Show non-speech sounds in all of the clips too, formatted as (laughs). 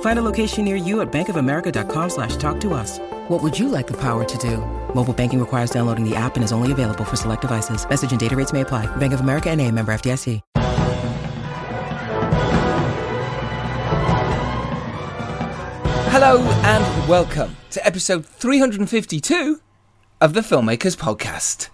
Find a location near you at bankofamerica.com slash talk to us. What would you like the power to do? Mobile banking requires downloading the app and is only available for select devices. Message and data rates may apply. Bank of America and a member FDIC. Hello and welcome to episode 352 of the Filmmakers Podcast.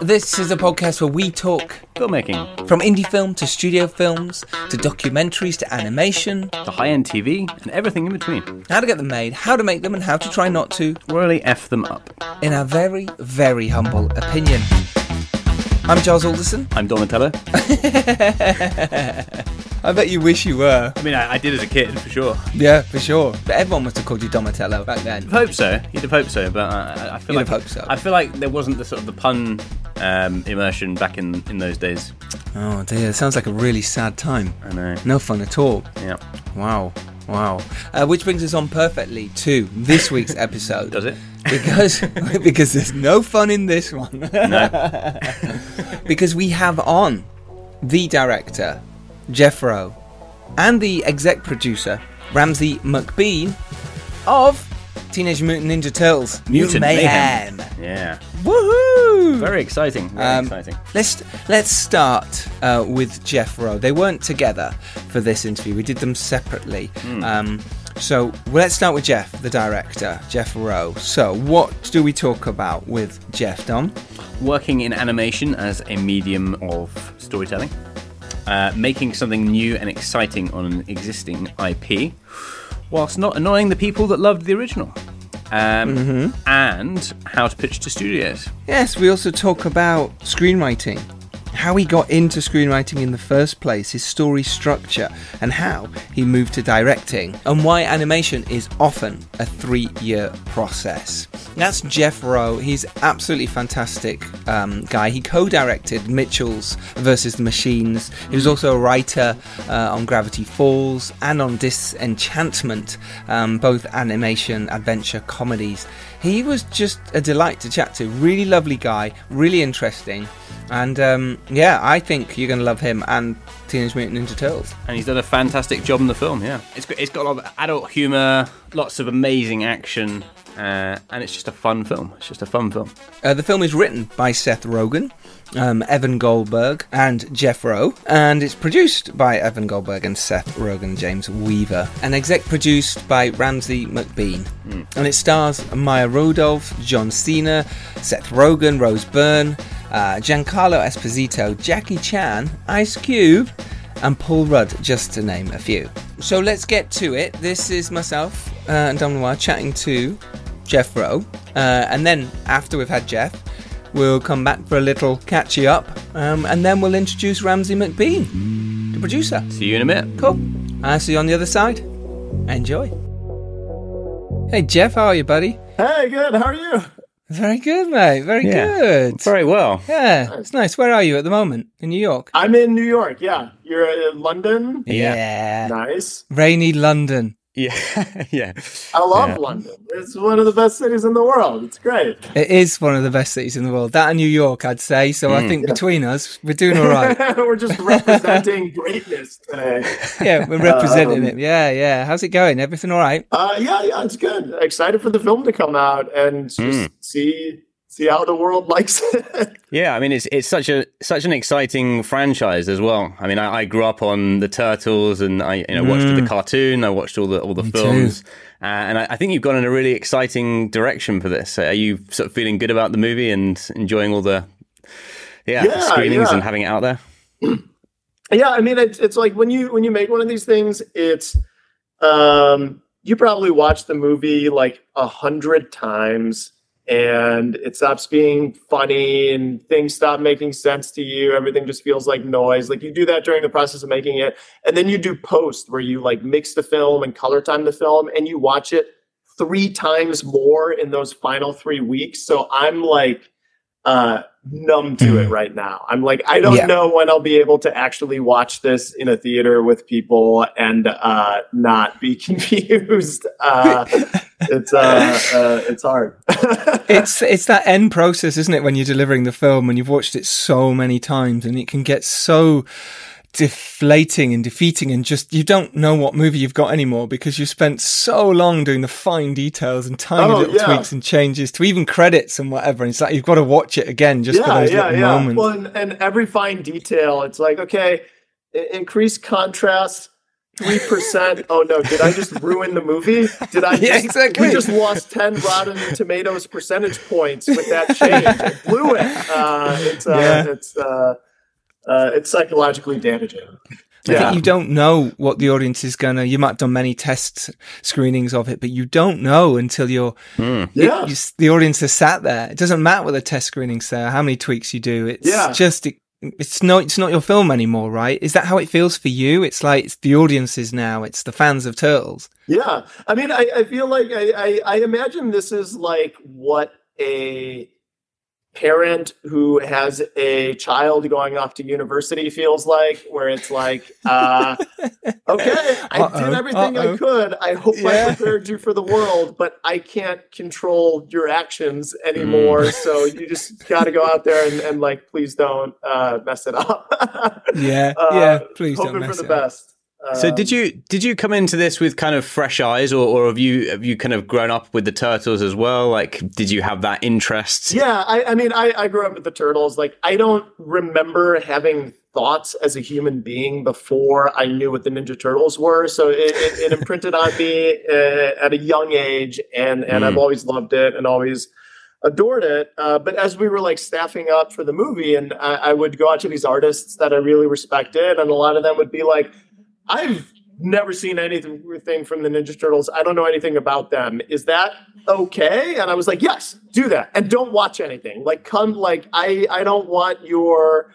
This is a podcast where we talk filmmaking, from indie film to studio films to documentaries to animation, to high end TV, and everything in between. how to get them made, how to make them, and how to try not to, Royally F them up. in our very, very humble opinion. I'm Giles Alderson. I'm Donatello. (laughs) I bet you wish you were. I mean, I, I did as a kid, for sure. Yeah, for sure. But everyone must have called you Donatello back then. I hope so. You'd have hoped so, but I, I feel You'd like have hoped so. I feel like there wasn't the sort of the pun um, immersion back in in those days. Oh dear, it sounds like a really sad time. I know. No fun at all. Yeah. Wow. Wow. Uh, which brings us on perfectly to this week's (laughs) episode. Does it? Because (laughs) because there's no fun in this one. No. (laughs) because we have on the director, Jeff Rowe, and the exec producer, Ramsay McBean, of Teenage Mutant Ninja Turtles. Mutant Mayhem. yeah. Woohoo! Very exciting. Very Um, exciting. Let's let's start uh, with Jeff Rowe. They weren't together for this interview. We did them separately. Hmm. Um, so let's start with Jeff, the director, Jeff Rowe. So what do we talk about with Jeff, Dom? Working in animation as a medium of storytelling, uh, making something new and exciting on an existing IP, whilst not annoying the people that loved the original. Um, Mm-hmm. And how to pitch to studios. Yes, we also talk about screenwriting. How he got into screenwriting in the first place, his story structure, and how he moved to directing, and why animation is often a three year process. That's Jeff Rowe. He's absolutely fantastic um, guy. He co directed Mitchell's versus the Machines. He was also a writer uh, on Gravity Falls and on Disenchantment, um, both animation, adventure, comedies. He was just a delight to chat to. Really lovely guy, really interesting. And um, yeah, I think you're going to love him and Teenage Mutant Ninja Turtles. And he's done a fantastic job in the film, yeah. It's got, it's got a lot of adult humour, lots of amazing action, uh, and it's just a fun film. It's just a fun film. Uh, the film is written by Seth Rogen, um, Evan Goldberg, and Jeff Rowe, and it's produced by Evan Goldberg and Seth Rogen, James Weaver, and exec produced by Ramsay McBean. And it stars Maya Rudolph, John Cena, Seth Rogen, Rose Byrne, uh, Giancarlo Esposito, Jackie Chan, Ice Cube, and Paul Rudd, just to name a few. So let's get to it. This is myself uh, and Dom Lenoir chatting to Jeff Rowe, uh, and then after we've had Jeff, we'll come back for a little catchy up, um, and then we'll introduce Ramsay McBean, the producer. See you in a minute. Cool. I'll see you on the other side. Enjoy. Hey Jeff, how are you, buddy? Hey, good. How are you? Very good, mate. Very Yeah. good. Very well. Yeah, it's nice. Where are you at the moment? In New York? I'm in New York. Yeah, you're in London. Yeah. Nice. Rainy London. Yeah, (laughs) yeah. I love Yeah. London. It's one of the best cities in the world. It's great. It is one of the best cities in the world. That and New York, I'd say. So I think between us, we're doing all right. (laughs) We're just representing greatness today. (laughs) yeah, we're representing Um, it. Yeah, yeah. How's it going? Everything all right? Uh, yeah, yeah, it's good. Excited for the film to come out and just see see how the world likes it. (laughs) Yeah, I mean it's it's such a such an exciting franchise as well. I mean, I, I grew up on the Turtles, and I you know watched the cartoon. I watched all the all the too. films, uh, and I, I think you've gone in a really exciting direction for this. Are you sort of feeling good about the movie and enjoying all the yeah, Yeah, screenings yeah. and having it out there? (clears throat) Yeah, I mean, it's it's like when you when you make one of these things, it's um, you probably watch the movie like a hundred times and it stops being funny and things stop making sense to you. Everything just feels like noise. Like you do that during the process of making it and then you do post where you like mix the film and color time the film and you watch it three times more in those final three weeks. So i'm like uh numb to it mm-hmm. right now. I'm like, I don't yeah. know when I'll be able to actually watch this in a theater with people and uh, not be (laughs) confused. Uh, it's uh, uh, it's hard. (laughs) it's it's that end process, isn't it? When you're delivering the film and you've watched it so many times, and it can get so deflating and defeating and just you don't know what movie you've got anymore because you spent so long doing the fine details and tiny oh, little yeah. tweaks and changes to even credits and whatever. And it's like you've got to watch it again just yeah, for those yeah, little yeah. moments. Well, and, and every fine detail, it's like okay, increase contrast. Three percent. (laughs) Oh no! Did I just ruin the movie? Did I? (laughs) Just, yeah, exactly. We just lost ten Rotten Tomatoes percentage points with that change. I blew it. Uh, it's uh, yeah. it's uh, uh, it's psychologically damaging. I yeah. think you don't know what the audience is gonna. You might have done many test screenings of it, but you don't know until you're. Mm. Yeah. You, the audience has sat there. It doesn't matter what the test screenings say, how many tweaks you do. It's yeah. just. It, it's not. It's not your film anymore, right? Is that how it feels for you? It's like it's the audiences now. It's the fans of Turtles. Yeah, I mean, I, I feel like I, I, I imagine this is like what a parent who has a child going off to university feels like where it's like uh, (laughs) okay i uh-oh, did everything uh-oh. i could i hope yeah. i prepared you for the world but i can't control your actions anymore mm. so you just got to go out there and, and like please don't uh, mess it up (laughs) yeah yeah please hoping don't for the best so did you did you come into this with kind of fresh eyes, or, or have you have you kind of grown up with the turtles as well? Like, did you have that interest? Yeah, I, I mean, I, I grew up with the turtles. Like, I don't remember having thoughts as a human being before I knew what the Ninja Turtles were. So it, it, it (laughs) imprinted on me uh, at a young age, and and mm. I've always loved it and always adored it. Uh, but as we were like staffing up for the movie, and I, I would go out to these artists that I really respected, and a lot of them would be like I've never seen anything from the Ninja Turtles. I don't know anything about them. Is that okay? And I was like, yes, do that. And don't watch anything. Like come like I I don't want your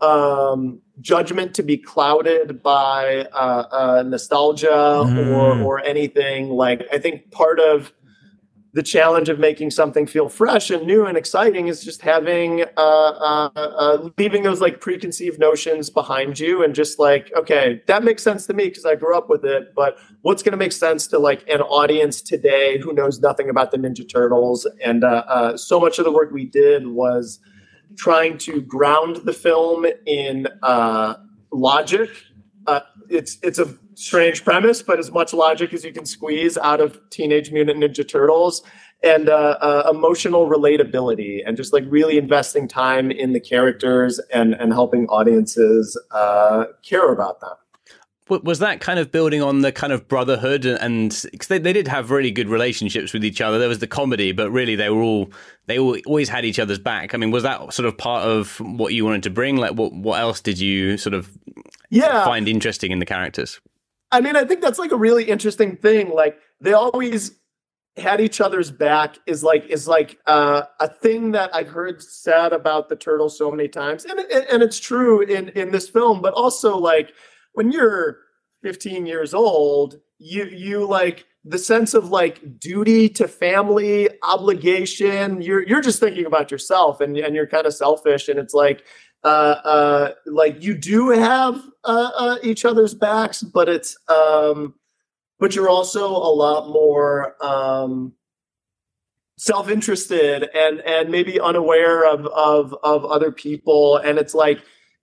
um judgment to be clouded by uh, uh nostalgia mm. or or anything like I think part of the challenge of making something feel fresh and new and exciting is just having uh, uh, uh, leaving those like preconceived notions behind you and just like okay that makes sense to me because i grew up with it but what's going to make sense to like an audience today who knows nothing about the ninja turtles? And uh, uh, so much of the work we did was trying to ground the film in uh, logic. It's it's a strange premise, but as much logic as you can squeeze out of Teenage Mutant Ninja Turtles and uh, uh, emotional relatability and just like really investing time in the characters and and helping audiences uh, care about them. Was that kind of building on the kind of brotherhood and because they, they did have really good relationships with each other. There was the comedy but really they were all they all, always had each other's back. I mean was that sort of part of what you wanted to bring? Like what what else did you sort of yeah. find interesting in the characters i mean i think that's like a really interesting thing like they always had each other's back is like is like uh, a thing that I've heard said about the turtles so many times, and and it's true in in this film. But also like when you're 15 years old, you you like the sense of like duty to family obligation you're you're just thinking about yourself and and you're kind of selfish and it's like uh, uh, like you do have uh, uh, each other's backs, but it's um, but you're also a lot more um, self-interested and and maybe unaware of of of other people, and it's like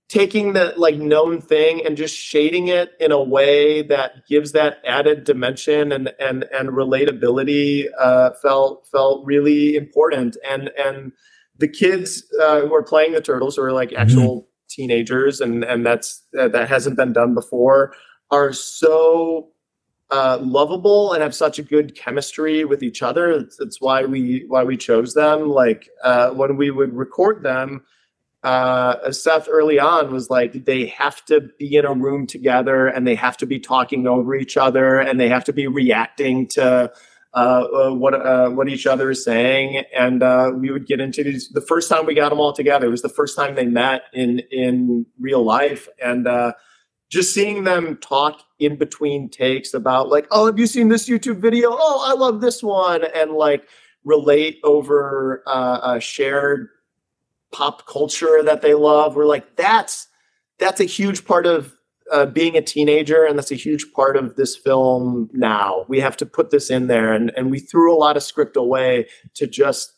taking the like known thing and just shading it in a way that gives that added dimension and and and relatability uh, felt felt really important. And and the kids uh, who are playing the turtles, who are like mm-hmm. actual mm-hmm. teenagers, and and that's uh, that hasn't been done before, are so uh, lovable and have such a good chemistry with each other. It's, it's why we why we chose them. Like uh, when we would record them, uh, Seth early on was like they have to be in a room together and they have to be talking over each other and they have to be reacting to what uh, what each other is saying. And uh, we would get into these. The first time we got them all together it was the first time they met in in real life, and uh, just seeing them talk in between takes about like, oh, have you seen this YouTube video? Oh, I love this one, and like relate over uh, a shared pop culture that they love. We're like, that's that's a huge part of uh, being a teenager, and that's a huge part of this film. Now we have to put this in there, and and we threw a lot of script away to just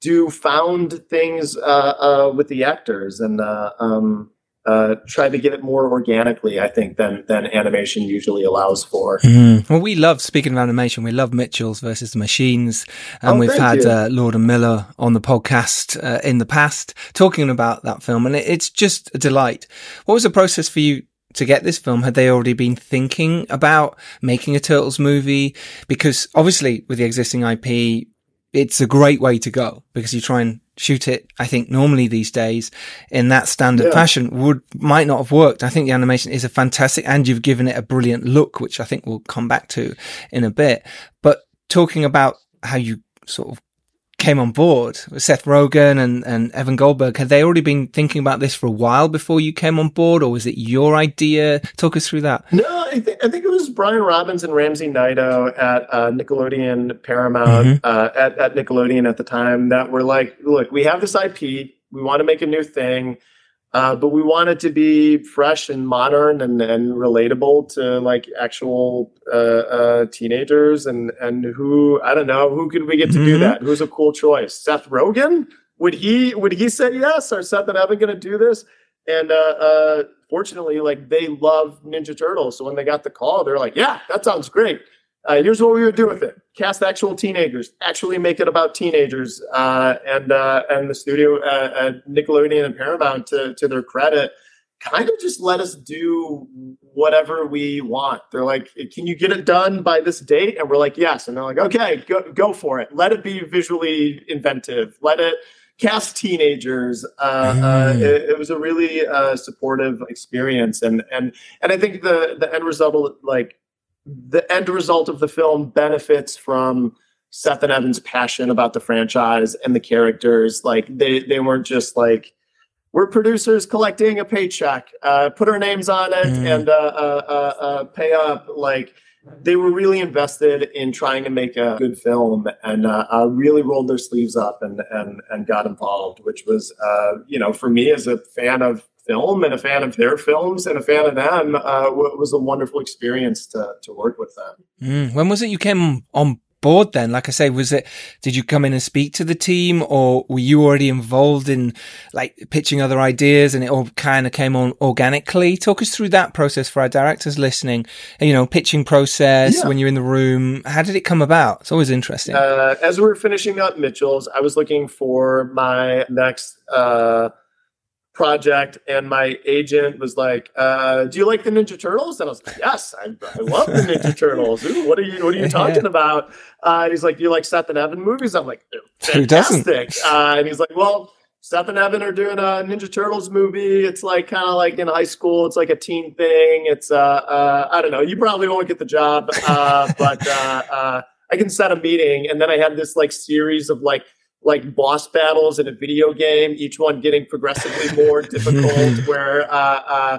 do found things uh, uh, with the actors, and uh, um, uh, try to get it more organically, I think, than than animation usually allows for. Mm. Well, we love speaking of animation. We love Mitchell's versus the Machines, and Oh, we've had uh, Lord and Miller on the podcast uh, in the past talking about that film, and it, it's just a delight. What was the process for you? To get this film, had they already been thinking about making a Turtles movie? Because obviously, with the existing IP, it's a great way to go because you try and shoot it. I think normally these days in that standard Yeah. fashion would might not have worked. I think the animation is a fantastic, and you've given it a brilliant look, which I think we'll come back to in a bit. But talking about how you sort of came on board with Seth Rogen and, and Evan Goldberg, had they already been thinking about this for a while before you came on board, or was it your idea? Talk us through that. No, I think I think it was Brian Robbins and Ramsey Naito at uh, Nickelodeon Paramount uh, at at Nickelodeon at the time that were like, look, we have this IP, we want to make a new thing, uh, but we want it to be fresh and modern and and relatable to like actual uh, uh, teenagers and and who I don't know who could we get to do Mhm. that? Who's a cool choice? Seth Rogen? Would he would he say yes? Or Seth and Evan going to do this? And uh, uh, fortunately, like they love Ninja Turtles, so when they got the call, they're like, "Yeah, that sounds great. Uh, here's what we would do with it: cast actual teenagers, actually make it about teenagers." Uh, and uh, and the studio, uh, at Nickelodeon and Paramount, to to their credit, kind of just let us do whatever we want. They're like, "Can you get it done by this date?" And we're like, "Yes." And they're like, "Okay, go go for it. Let it be visually inventive. Let it." cast teenagers. Uh, uh, Mm. it, it was a really uh, supportive experience, and and and I think the the end result, like the end result of the film, benefits from Seth and Evan's passion about the franchise and the characters. Like they they weren't just like. We're producers collecting a paycheck. Uh, put our names on it Mm. and uh, uh, uh, uh, pay up. Like they were really invested in trying to make a good film and uh, uh, really rolled their sleeves up and and and got involved, which was uh, you know for me as a fan of film and a fan of their films and a fan of them uh, w- was a wonderful experience to to work with them. Mm. When was it you came on board then? Like I say, was it, did you come in and speak to the team or were you already involved in like pitching other ideas and it all kind of came on organically? Talk us through that process for our directors listening, you know, pitching process Yeah. when you're in the room. How did it come about? It's always interesting. Uh, as we were finishing up Mitchell's, I was looking for my next uh, project, and my agent was like, uh, "Do you like the Ninja Turtles?" And I was like, "Yes, I, I love the Ninja (laughs) Turtles. Ooh, what are you What are you Yeah. talking about?" Uh, and he's like, "Do you like Seth and Evan movies?" I'm like, Who doesn't? "Fantastic!" Uh, and he's like, "Well." Seth and Evan are doing a Ninja Turtles movie. It's like kind of like in high school. It's like a teen thing. It's uh, uh I don't know. You probably won't get the job, uh, but uh, uh, I can set a meeting. And then I had this like series of like like boss battles in a video game, each one getting progressively more (laughs) difficult. Where uh, uh,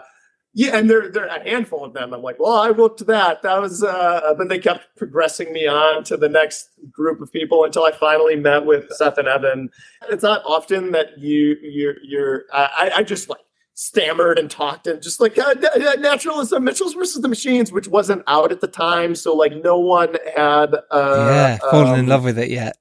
yeah, and there there are a handful of them. I'm like, well, I looked that. That was, uh, but they kept progressing me on to the next group of people until I finally met with Seth and Evan. It's not often that you you're you're. I, I just like stammered and talked and just like uh, na- naturalism, Mitchell's versus the Machines, which wasn't out at the time, so like no one had. Uh, yeah, fallen in um, love with it yet.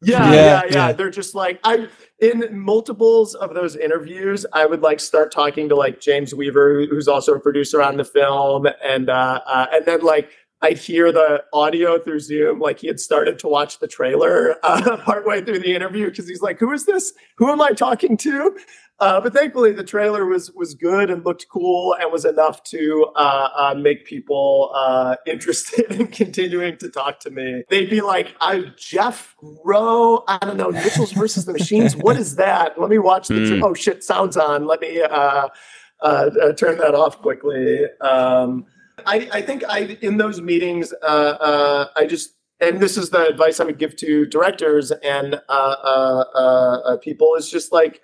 Yeah, Yeah, yeah, yeah. They're just like I in multiples of those interviews, I would like start talking to like James Weaver, who's also a producer on the film, and uh, uh and then like I'd hear the audio through Zoom, like he had started to watch the trailer uh, (laughs) partway through the interview because he's like, "Who is this? Who am I talking to?" Uh, but thankfully, the trailer was was good and looked cool and was enough to uh, uh, make people uh, (laughs) interested in continuing to talk to me. They'd be like, "I'm Jeff Rowe, I don't know, Mitchell's versus the Machines. What is that? Let me watch the. Mm. oh shit, sounds on. Let me uh, uh, turn that off quickly." Um, I, I think I in those meetings, I just and this is the advice I would give to directors and people is just like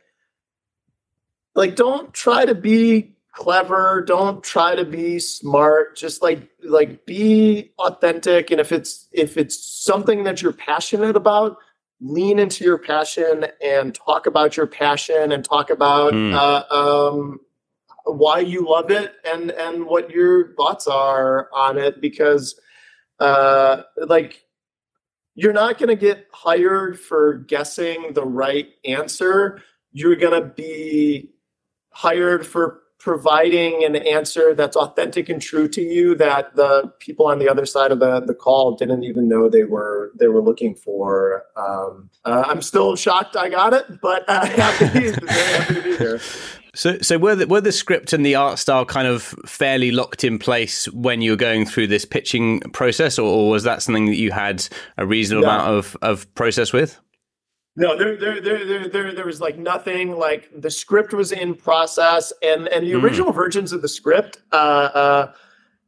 like don't try to be clever. Don't try to be smart. Just like like be authentic. And if it's if it's something that you're passionate about lean into your passion and talk about your passion and talk about mm. uh, um, why you love it and and what your thoughts are on it. Because uh like you're not going to get hired for guessing the right answer. You're going to be hired for providing an answer that's authentic and true to you that the people on the other side of the, the call didn't even know they were they were looking for. Um, uh, I'm still shocked I got it, but uh, happy, (laughs) very happy to be here. So, so were the, were the script and the art style kind of fairly locked in place when you were going through this pitching process, or, or was that something that you had a reasonable amount of, of process with? No, there, there, there, there, there, there was like nothing. Like the script was in process, and and the mm. original versions of the script, uh, uh,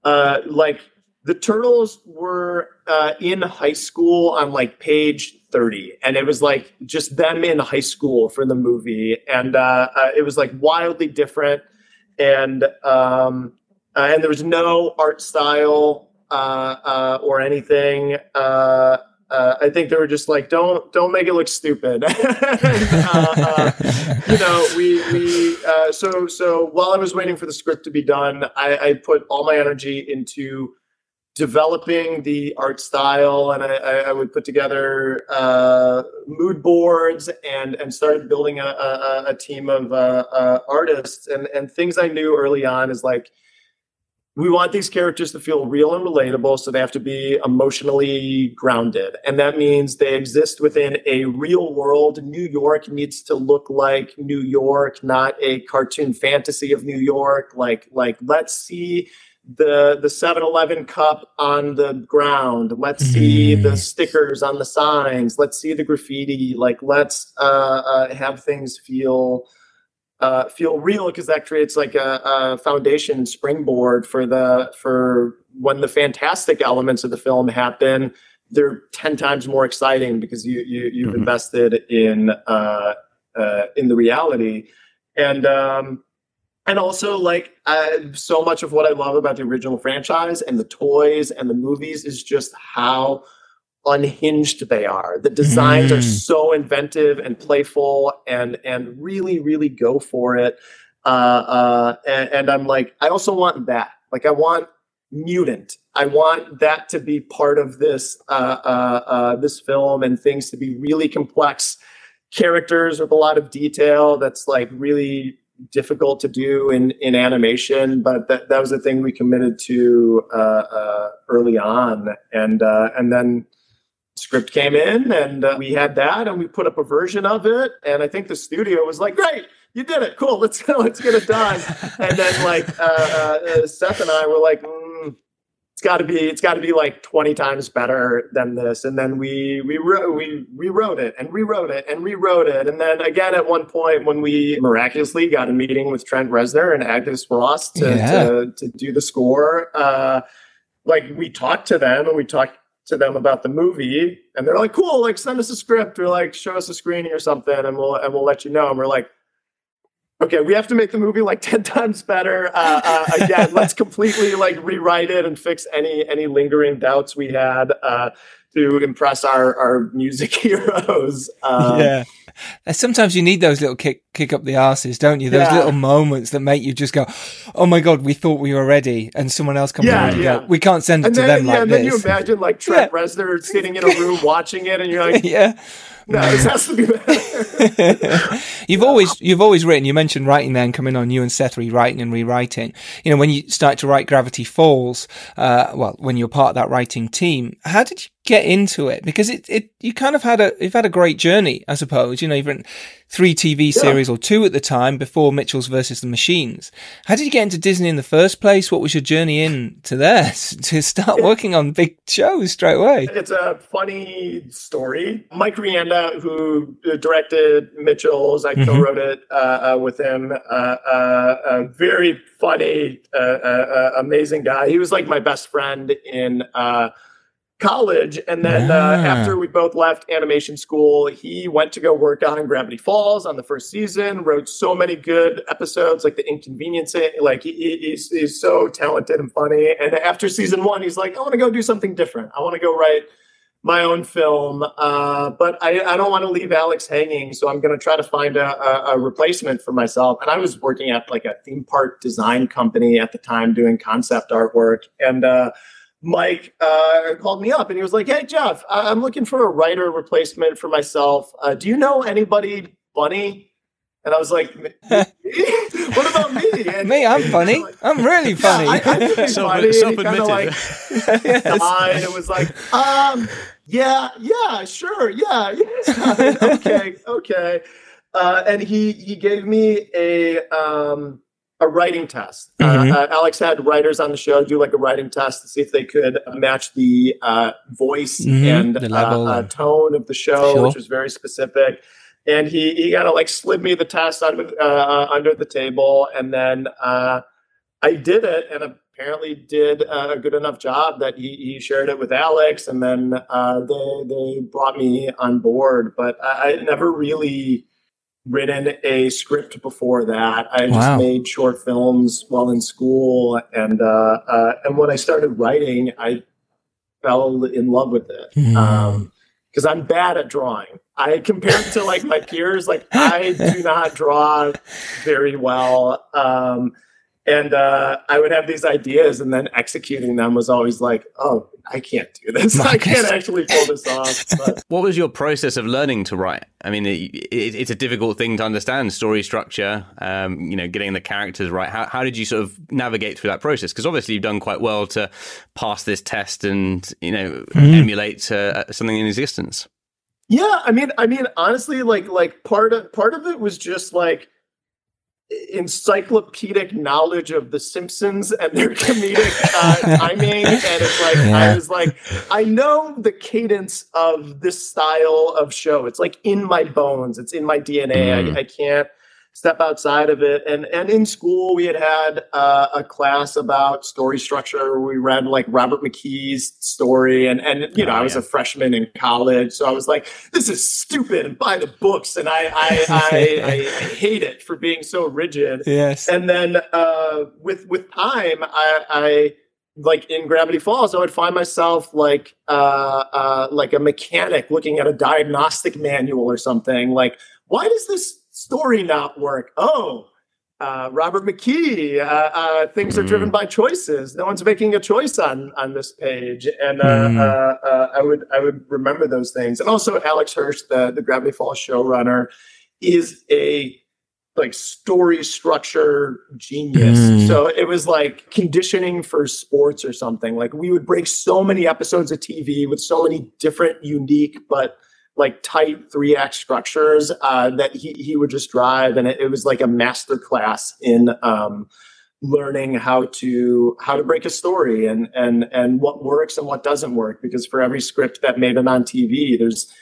uh, like the turtles were uh, in high school on like page 30 and it was like just them in high school for the movie and uh, uh, it was like wildly different and um, uh, and there was no art style uh, uh, or anything uh, I think they were just like, don't don't make it look stupid. (laughs) uh, uh, you know, we we uh, so so while I was waiting for the script to be done, I, I put all my energy into developing the art style, and I, I would put together uh, mood boards and and started building a, a, a team of uh, artists and and things I knew early on is like we want these characters to feel real and relatable, so they have to be emotionally grounded. And that means they exist within a real world. New York needs to look like New York, not a cartoon fantasy of New York. Like, like let's see the the 7-Eleven cup on the ground. Let's see the mm. stickers on the signs. Let's see the graffiti. Like, let's uh, uh, have things feel uh, feel real because that creates like a, a, foundation springboard for the for when the fantastic elements of the film happen they're 10 times more exciting because you, you you've mm-hmm. invested in uh, uh, in the reality and um, and also like so much of what i love about the original franchise and the toys and the movies is just how unhinged they are. The designs mm. are so inventive and playful and and really really go for it. Uh, uh, and, and I'm like, I also want that. Like, I want mutant. I want that to be part of this uh, uh, uh, this film and things to be really complex characters with a lot of detail. That's like really difficult to do in in animation. But that that was the thing we committed to uh, uh, early on, and uh, and then script came in and uh, we had that and we put up a version of it. And i think the studio was like great you did it. Cool. Let's (laughs) let's get it done. And then like uh, uh, seth and i were like mm, it's got to be it's got to be like 20 times better than this. And then we we wrote we rewrote it and rewrote it and rewrote it. And then again at one point when we miraculously got a meeting with trent reznor and atticus ross to, yeah. to, to do the score uh, like we talked to them and we talked to them about the movie and they're like cool like send us a script or like show us a screening or something and we'll and we'll let you know. And we're like okay we have to make the movie like (laughs) 10 times better uh, uh, again. Let's completely like rewrite it and fix any any lingering doubts we had uh, to impress our our music (laughs) heroes. Um, yeah. Sometimes you need those little kick kick up the asses, don't you? Those yeah. little moments that make you just go, "Oh my god, we thought we were ready," and someone else comes yeah, and yeah. go, "We can't send it and to then, them yeah, like and this." then you imagine like (laughs) Trent yeah. Reznor sitting in a room (laughs) watching it, and you're like, (laughs) "Yeah." No, this has to be better. you've always you've always written. You mentioned writing then coming on you and Seth rewriting and rewriting. You know when you start to write Gravity Falls. Uh, well, when you're part of that writing team, how did you get into it? Because it, it you kind of had a you've had a great journey, I suppose. You know, you've written three TV series yeah. or two at the time before Mitchell's versus the Machines. How did you get into Disney in the first place? What was your journey in to there (laughs) to start working on big shows straight away? It's a funny story. Mike Rianda, who directed Mitchell's, I mm-hmm. co-wrote it uh, uh, with him. Uh, uh a very funny, uh, uh, amazing guy. He was like my best friend in college. And then uh, after we both left animation school, he went to go work on Gravity Falls on the first season, wrote so many good episodes like The Inconveniencing. Like he, he's, he's so talented and funny. And after season one, he's like, I want to go do something different. I want to go write my own film, uh, but I, I, don't want to leave Alex hanging. So I'm going to try to find a, a, a, replacement for myself. And I was working at like a theme park design company at the time doing concept artwork. And uh, Mike uh, called me up and he was like, "Hey Jeff, I'm looking for a writer replacement for myself. Uh, do you know anybody funny?" And I was like, (laughs) (laughs) "What about me?" And, me, I'm funny. Like, I'm really funny. Yeah, I, I Self, funny. Self-admitted. Like, (laughs) yes. It was like, um, yeah, yeah, sure, yeah, yeah. okay, okay. Uh, and he he gave me a um, a writing test. Uh, mm-hmm. Uh, uh, Alex had writers on the show do like a writing test to see if they could match the uh, voice mm-hmm. and the uh, uh, tone of the show, sure. which was very specific. And he he kind of like slid me the test under under the table, and then I did it, and apparently did a good enough job that he, he shared it with Alex, and then they they brought me on board. But I, I never really written a script before that. I just wow. made short films while in school, and uh, uh, and when I started writing, I fell in love with it because mm. um, I'm bad at drawing. I compared to like my peers, like I do not draw very well. Um, and uh, I would have these ideas, and then executing them was always like, "Oh, I can't do this. Marcus. (laughs) I can't actually pull this off." But. (laughs) What was your process of learning to write? I mean, it, it, it's a difficult thing to understand story structure. Um, you know, getting the characters right. How, how did you sort of navigate through that process? Because obviously, you've done quite well to pass this test and you know mm. emulate uh, something in existence. Yeah, I mean, I mean, honestly, like like part of part of it was just like encyclopedic knowledge of the Simpsons and their comedic uh, (laughs) timing, and it's like yeah. I was like, I know the cadence of this style of show. It's like in my bones. It's in my DNA. Mm. I, I can't step outside of it. And and in school, we had had uh, a class about story structure. We read like Robert McKee's story, and and you know oh, I was yeah. a freshman in college, so I was like, this is stupid, and buy the books, and I I, I, (laughs) I, hate it for being so rigid. Yes. And then uh, with with time, I. I like in Gravity Falls, I would find myself like uh, uh, like a mechanic looking at a diagnostic manual or something. Like, why does this story not work? Oh, uh, Robert McKee, uh, uh, things are driven hmm. by choices. No one's making a choice on on this page, and mm. I would I would remember those things. And also, Alex Hirsch, the the Gravity Falls showrunner, is a like story structure genius. Mm. So it was like conditioning for sports or something. Like we would break so many episodes of TV with so many different, unique, but like tight three act structures uh, that he, he would just drive. And it, it was like a master class in um, learning how to how to break a story and and and what works and what doesn't work. Because for every script that made it on tv there's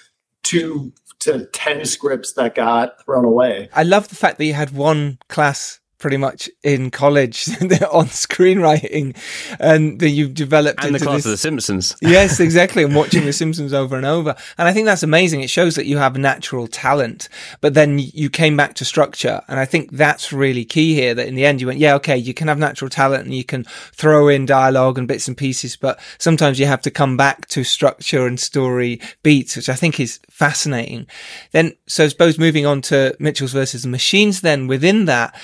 two to 10 scripts that got thrown away. I love the fact that you had one class pretty much in college (laughs) on screenwriting, and that you've developed and the class this... of the Simpsons. (laughs) Yes, exactly, and watching the Simpsons over and over, and I think that's amazing. It shows that you have natural talent, but then you came back to structure, and I think that's really key here. That in the end you went, yeah, okay, you can have natural talent and you can throw in dialogue and bits and pieces, but sometimes you have to come back to structure and story beats, which I think is fascinating. Then, so I suppose moving on to Mitchell's versus the Machines, then within that,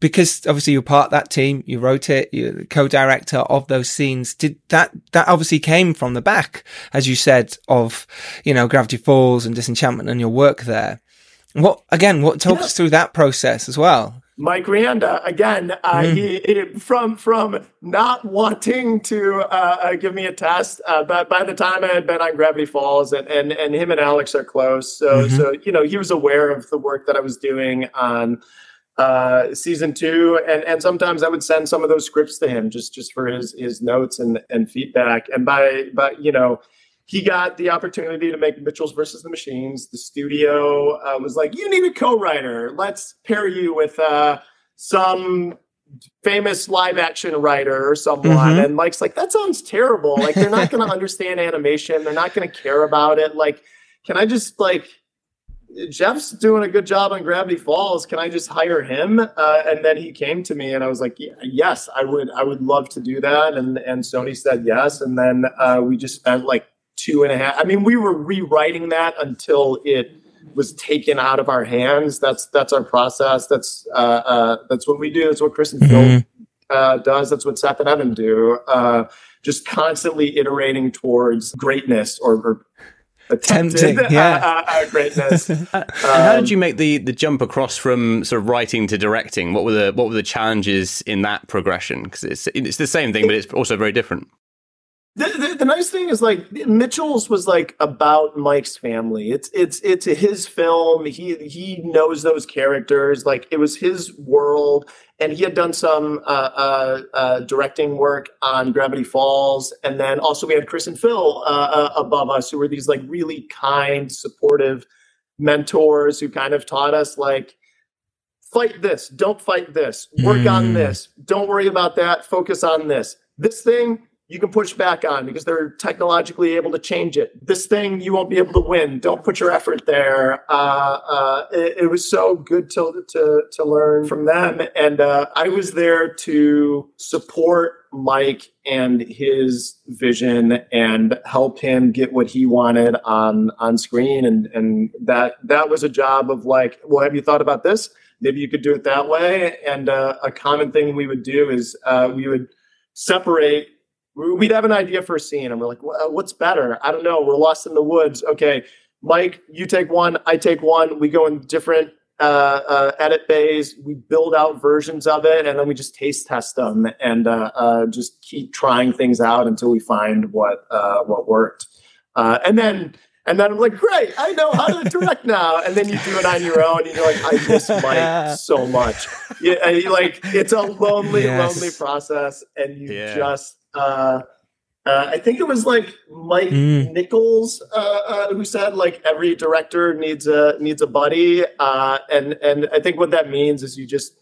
because obviously you're part of that team, you wrote it, you're the co-director of those scenes. Did that, that obviously came from the back, as you said, of, you know, Gravity Falls and Disenchantment and your work there. What, again, what talks yeah. through that process as well? Mike Rianda again. Uh, mm. he, he, from from not wanting to uh, uh, give me a test, uh, but by the time I had been on Gravity Falls, and and, and him and Alex are close, so mm-hmm. so you know he was aware of the work that I was doing on uh, season two, and and sometimes I would send some of those scripts to him just just for his his notes and and feedback, and by but you know he got the opportunity to make Mitchell's versus the Machines. The studio uh, was like, "You need a co-writer. Let's pair you with uh, some famous live action writer or someone." Mm-hmm. And Mike's like, "That sounds terrible. Like they're not going (laughs) to understand animation. They're not going to care about it. Like, can I just like?" Jeff's doing a good job on Gravity Falls. Can I just hire him? Uh, and then he came to me, and I was like, yeah, "Yes, I would. I would love to do that." And and Sony said yes. And then uh, we just spent like two and a half. I mean, we were rewriting that until it was taken out of our hands. That's that's our process. That's uh, uh, that's what we do. That's what Chris and Phil mm-hmm. uh, does. That's what Seth and Evan do. Uh, just constantly iterating towards greatness or, or attempted Tempting, yeah. (laughs) (laughs) Uh, uh, greatness. um, how did you make the the jump across from sort of writing to directing? What were the what were the challenges in that progression? Because it's it's the same thing, but it's also very different. The, the, the, nice thing is like Mitchell's was like about Mike's family. It's it's it's his film. He he knows those characters. Like it was his world, and he had done some uh, uh, uh, directing work on Gravity Falls, and then also we had Chris and Phil uh, uh, above us, who were these like really kind, supportive mentors who kind of taught us like fight this, don't fight this, work mm. on this, don't worry about that, focus on this. This thing you can push back on because they're technologically able to change it. This thing you won't be able to win. Don't put your effort there. Uh, uh, it, it, was so good to to to learn from them, and uh, I was there to support Mike and his vision and help him get what he wanted on on screen, and and that that was a job of like, well, have you thought about this? Maybe you could do it that way. And uh, a common thing we would do is uh, we would separate we'd have an idea for a scene and we're like what's better i don't know we're lost in the woods okay mike you take one i take one we go in different uh, uh, edit bays we build out versions of it and then we just taste test them and uh, uh just keep trying things out until we find what uh, what worked uh, and then and then I'm like, great, I know how to direct (laughs) now. And then you do it on your own, and you're like, I miss Mike so much. Yeah, like it's a lonely, yes. lonely process, and you yeah. just uh, uh, I think it was like Mike mm. Nichols uh, uh, who said like every director needs a needs a buddy, uh, and and I think what that means is you just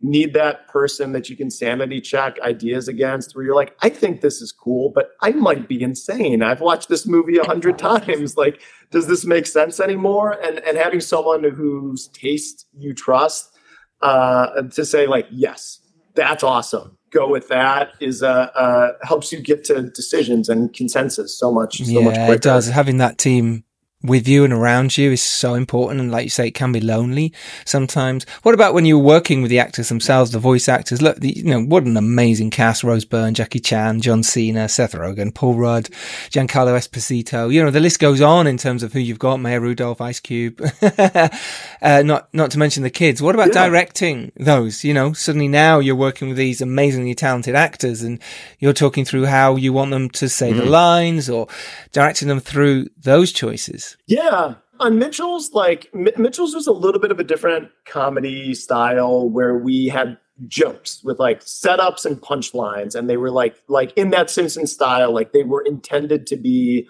need that person that you can sanity check ideas against. Where you're like, I think this is cool, but I might be insane. I've watched this movie a hundred (laughs) times. Like, does this make sense anymore? And and having someone whose taste you trust uh, to say like, yes, that's awesome go with that is uh, uh, helps you get to decisions and consensus so much so yeah, much quicker. it does having that team with you and around you is so important. And like you say, it can be lonely sometimes. What about when you're working with the actors themselves, the voice actors? Look, the, you know, what an amazing cast. Rose Byrne, Jackie Chan, John Cena, Seth Rogen, Paul Rudd, Giancarlo Esposito. You know, the list goes on in terms of who you've got. Maya Rudolph, Ice Cube. (laughs) uh, not, not to mention the kids. What about yeah. directing those? You know, suddenly now you're working with these amazingly talented actors and you're talking through how you want them to say mm-hmm. the lines or directing them through those choices. Yeah. On Mitchell's, like Mitchell's was a little bit of a different comedy style where we had jokes with like setups and punchlines, and they were like like in that Simpson style, like they were intended to be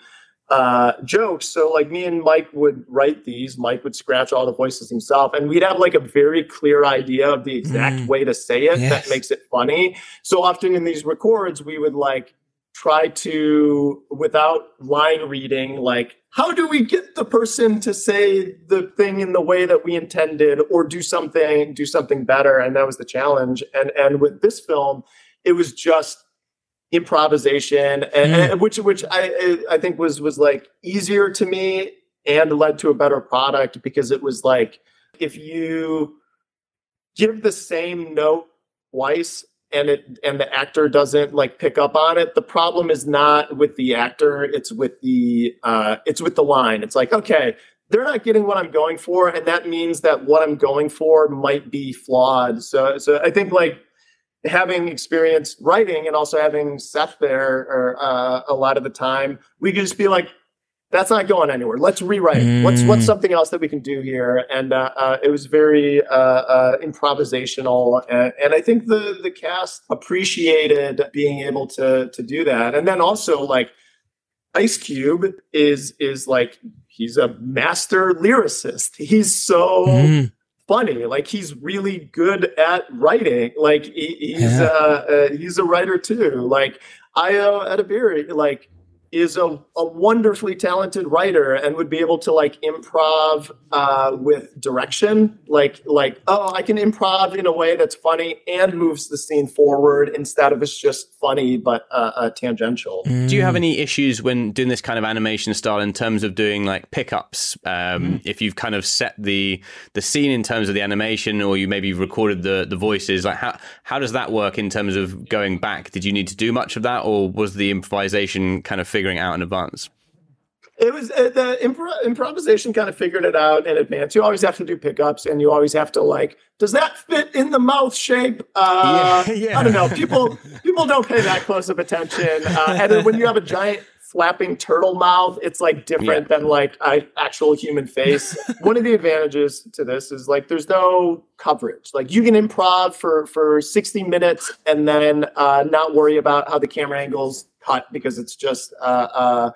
uh, jokes. So like me and Mike would write these. Mike would scratch all the voices himself, and we'd have like a very clear idea of the exact mm. way to say it yes. that makes it funny. So often in these records, we would like try to without line reading like how do we get the person to say the thing in the way that we intended or do something do something better and that was the challenge and and with this film it was just improvisation and, mm. and which which i i think was was like easier to me and led to a better product because it was like if you give the same note twice and it and the actor doesn't like pick up on it the problem is not with the actor it's with the uh it's with the line it's like okay they're not getting what I'm going for, and that means that what I'm going for might be flawed. So, so I think like having experience writing and also having Seth there or, uh, a lot of the time, we could just be like, that's not going anywhere. Let's rewrite. Mm. What's what's mm. something else that we can do here? And uh, uh, it was very uh, uh, improvisational, and, and, I think the the cast appreciated being able to to do that. And then also like Ice Cube is is like he's a master lyricist. He's so. Mm. Funny, like he's really good at writing. Like he, he's yeah. Uh, uh, he's a writer too. Like I at a very like is a, a wonderfully talented writer and would be able to like improv uh, with direction like like oh i can improv in a way that's funny and moves the scene forward instead of it's just funny but uh, uh, tangential mm. do you have any issues when doing this kind of animation style in terms of doing like pickups um, mm. if you've kind of set the the scene in terms of the animation or you maybe recorded the the voices like how how does that work in terms of going back did you need to do much of that or was the improvisation kind of figure figuring out in advance? It was uh, the impro- improvisation kind of figured it out in advance. You always have to do pickups, and you always have to like, does that fit in the mouth shape? Uh, yeah, yeah. I don't know. People people don't pay that close of attention, uh, and then when you have a giant flapping turtle mouth, it's like different yeah. than like an actual human face. (laughs) One of the advantages to this is like there's no coverage. Like you can improv for for 60 minutes and then uh, not worry about how the camera angles cut because it's just uh, uh,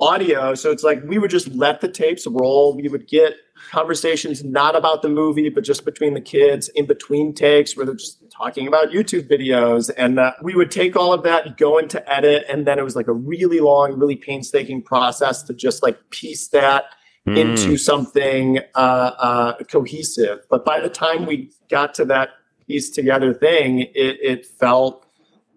audio. So it's like we would just let the tapes roll. We would get conversations not about the movie, but just between the kids in between takes where they're just talking about YouTube videos. And uh, we would take all of that, go into edit, and then it was like a really long, really painstaking process to just like piece that. Mm. Into something uh, uh, cohesive, but by the time we got to that piece together thing, it, it felt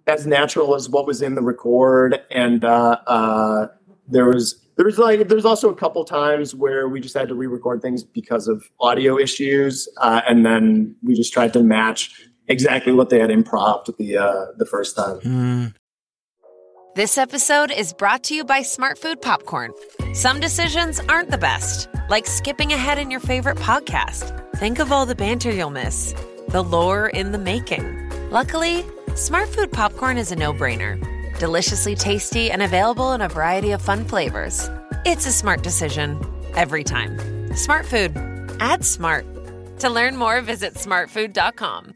as natural as what was in the record. And uh, uh, there was there's like there's also a couple times where we just had to re-record things because of audio issues, uh, and then we just tried to match exactly what they had improv the uh, the first time. Mm. This episode is brought to you by Smart Food Popcorn. Some decisions aren't the best, like skipping ahead in your favorite podcast. Think of all the banter you'll miss, the lore in the making. Luckily. Smart Food popcorn is a no brainer. Deliciously tasty and available in a variety of fun flavors. It's a smart decision every time. Smart Food. Add smart. To learn more, visit smartfood.com.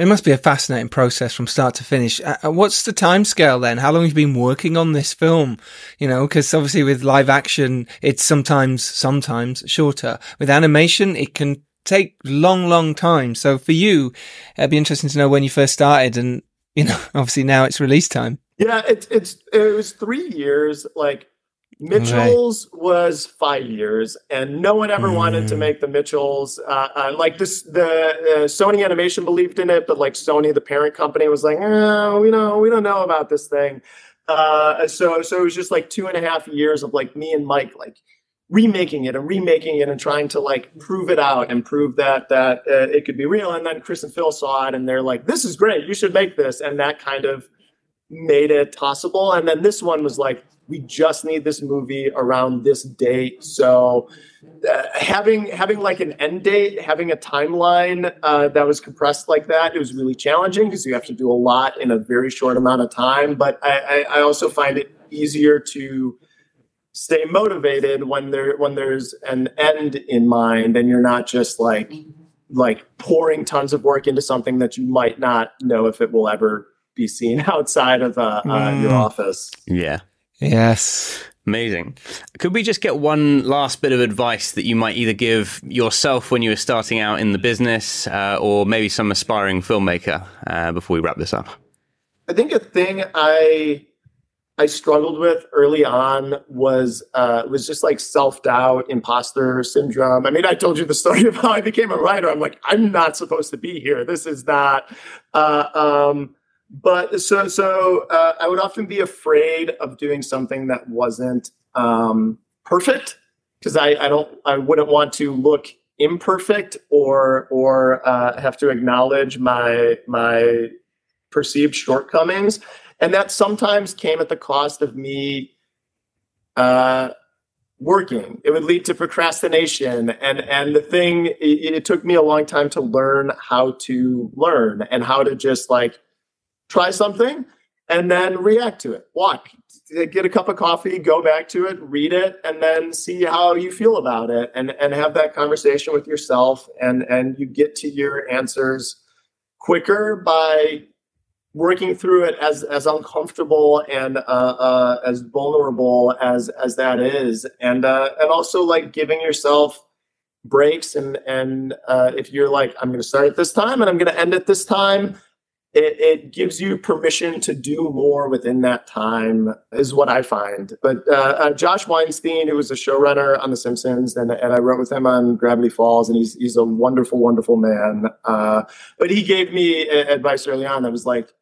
It must be a fascinating process from start to finish. Uh, uh what's the time scale then? How long have you been working on this film? You know, because obviously with live action, it's sometimes, sometimes shorter. With animation, it can take long, long time. So for you, it'd be interesting to know when you first started and, you know, (laughs) obviously now it's release time. Yeah, it's, it's, it was three years. Like Mitchell's right. was five years, and no one ever mm. wanted to mm. make the Mitchells. Uh, uh, like this, the uh, Sony Animation believed in it, but like Sony, the parent company, was like, "Oh, we know, we don't know about this thing." Uh, so, so it was just like two and a half years of like me and Mike, like remaking it and remaking it and trying to like prove it out and prove that that uh, it could be real. And then Chris and Phil saw it, and they're like, "This is great. You should make this." And that kind of made it possible. And then this one was like we just need this movie around this date. So uh, having having like an end date, having a timeline uh, that was compressed like that, it was really challenging because you have to do a lot in a very short amount of time. But I, I, I also find it easier to stay motivated when there when there's an end in mind and you're not just like like pouring tons of work into something that you might not know if it will ever be seen (laughs) outside of uh, uh, your Mm. office. Yeah. Yes. Amazing. Could we just get one last bit of advice that you might either give yourself when you were starting out in the business uh, or maybe some aspiring filmmaker uh, before we wrap this up? I think a thing I I struggled with early on was uh, was just like self doubt, imposter syndrome. I mean, I told you the story (laughs) of how I became a writer. I'm like, I'm not supposed to be here. This is not. Uh, um, but so so uh, I would often be afraid of doing something that wasn't um, perfect because I, I don't I wouldn't want to look imperfect or or uh, have to acknowledge my my perceived shortcomings. And that sometimes came at the cost of me uh, working. It would lead to procrastination and and the thing it, it took me a long time to learn how to learn and how to just like try something and then react to it walk get a cup of coffee go back to it read it and then see how you feel about it and and have that conversation with yourself and and you get to your answers quicker by working through it as as uncomfortable and uh, uh, as vulnerable as as that is, and uh, and also like giving yourself breaks and and uh, if you're like I'm going to start at this time and I'm going to end at this time. It, it gives you permission to do more within that time, is what I find. But uh, uh, Josh Weinstein, who was a showrunner on The Simpsons, and, and I wrote with him on Gravity Falls, and he's he's a wonderful, wonderful man. Uh, but he gave me advice early on that was like,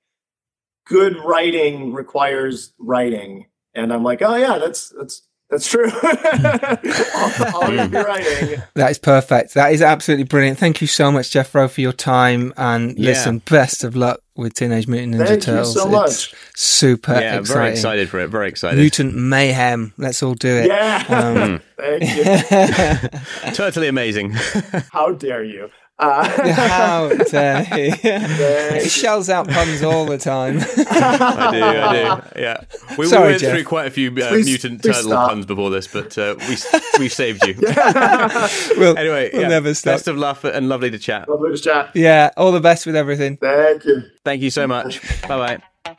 good writing requires writing. And I'm like, oh yeah, that's that's that's true. (laughs) I'll, I'll writing. That is perfect. That is absolutely brilliant. Thank you so much, Jeff Rowe, for your time. And Yeah. listen, best of luck with Teenage Mutant Ninja Thank you Turtles. so It's much. super yeah, exciting. very excited for it. Very excited. Mutant mayhem. Let's all do it. Yeah. Um, (laughs) Thank you. (laughs) totally amazing. How dare you? Uh, (laughs) How dare he? he shells out puns all the time. I do, I do. (laughs) Yeah, we, we Sorry, went Jeff. through quite a few uh, Please- mutant please turtle stop. puns before this, but uh, we (laughs) we saved you. we'll, Anyway, we'll yeah, never stop. best of luck and lovely to chat. Lovely to chat. yeah, all the best with everything. Thank you. Thank you so much. Bye bye.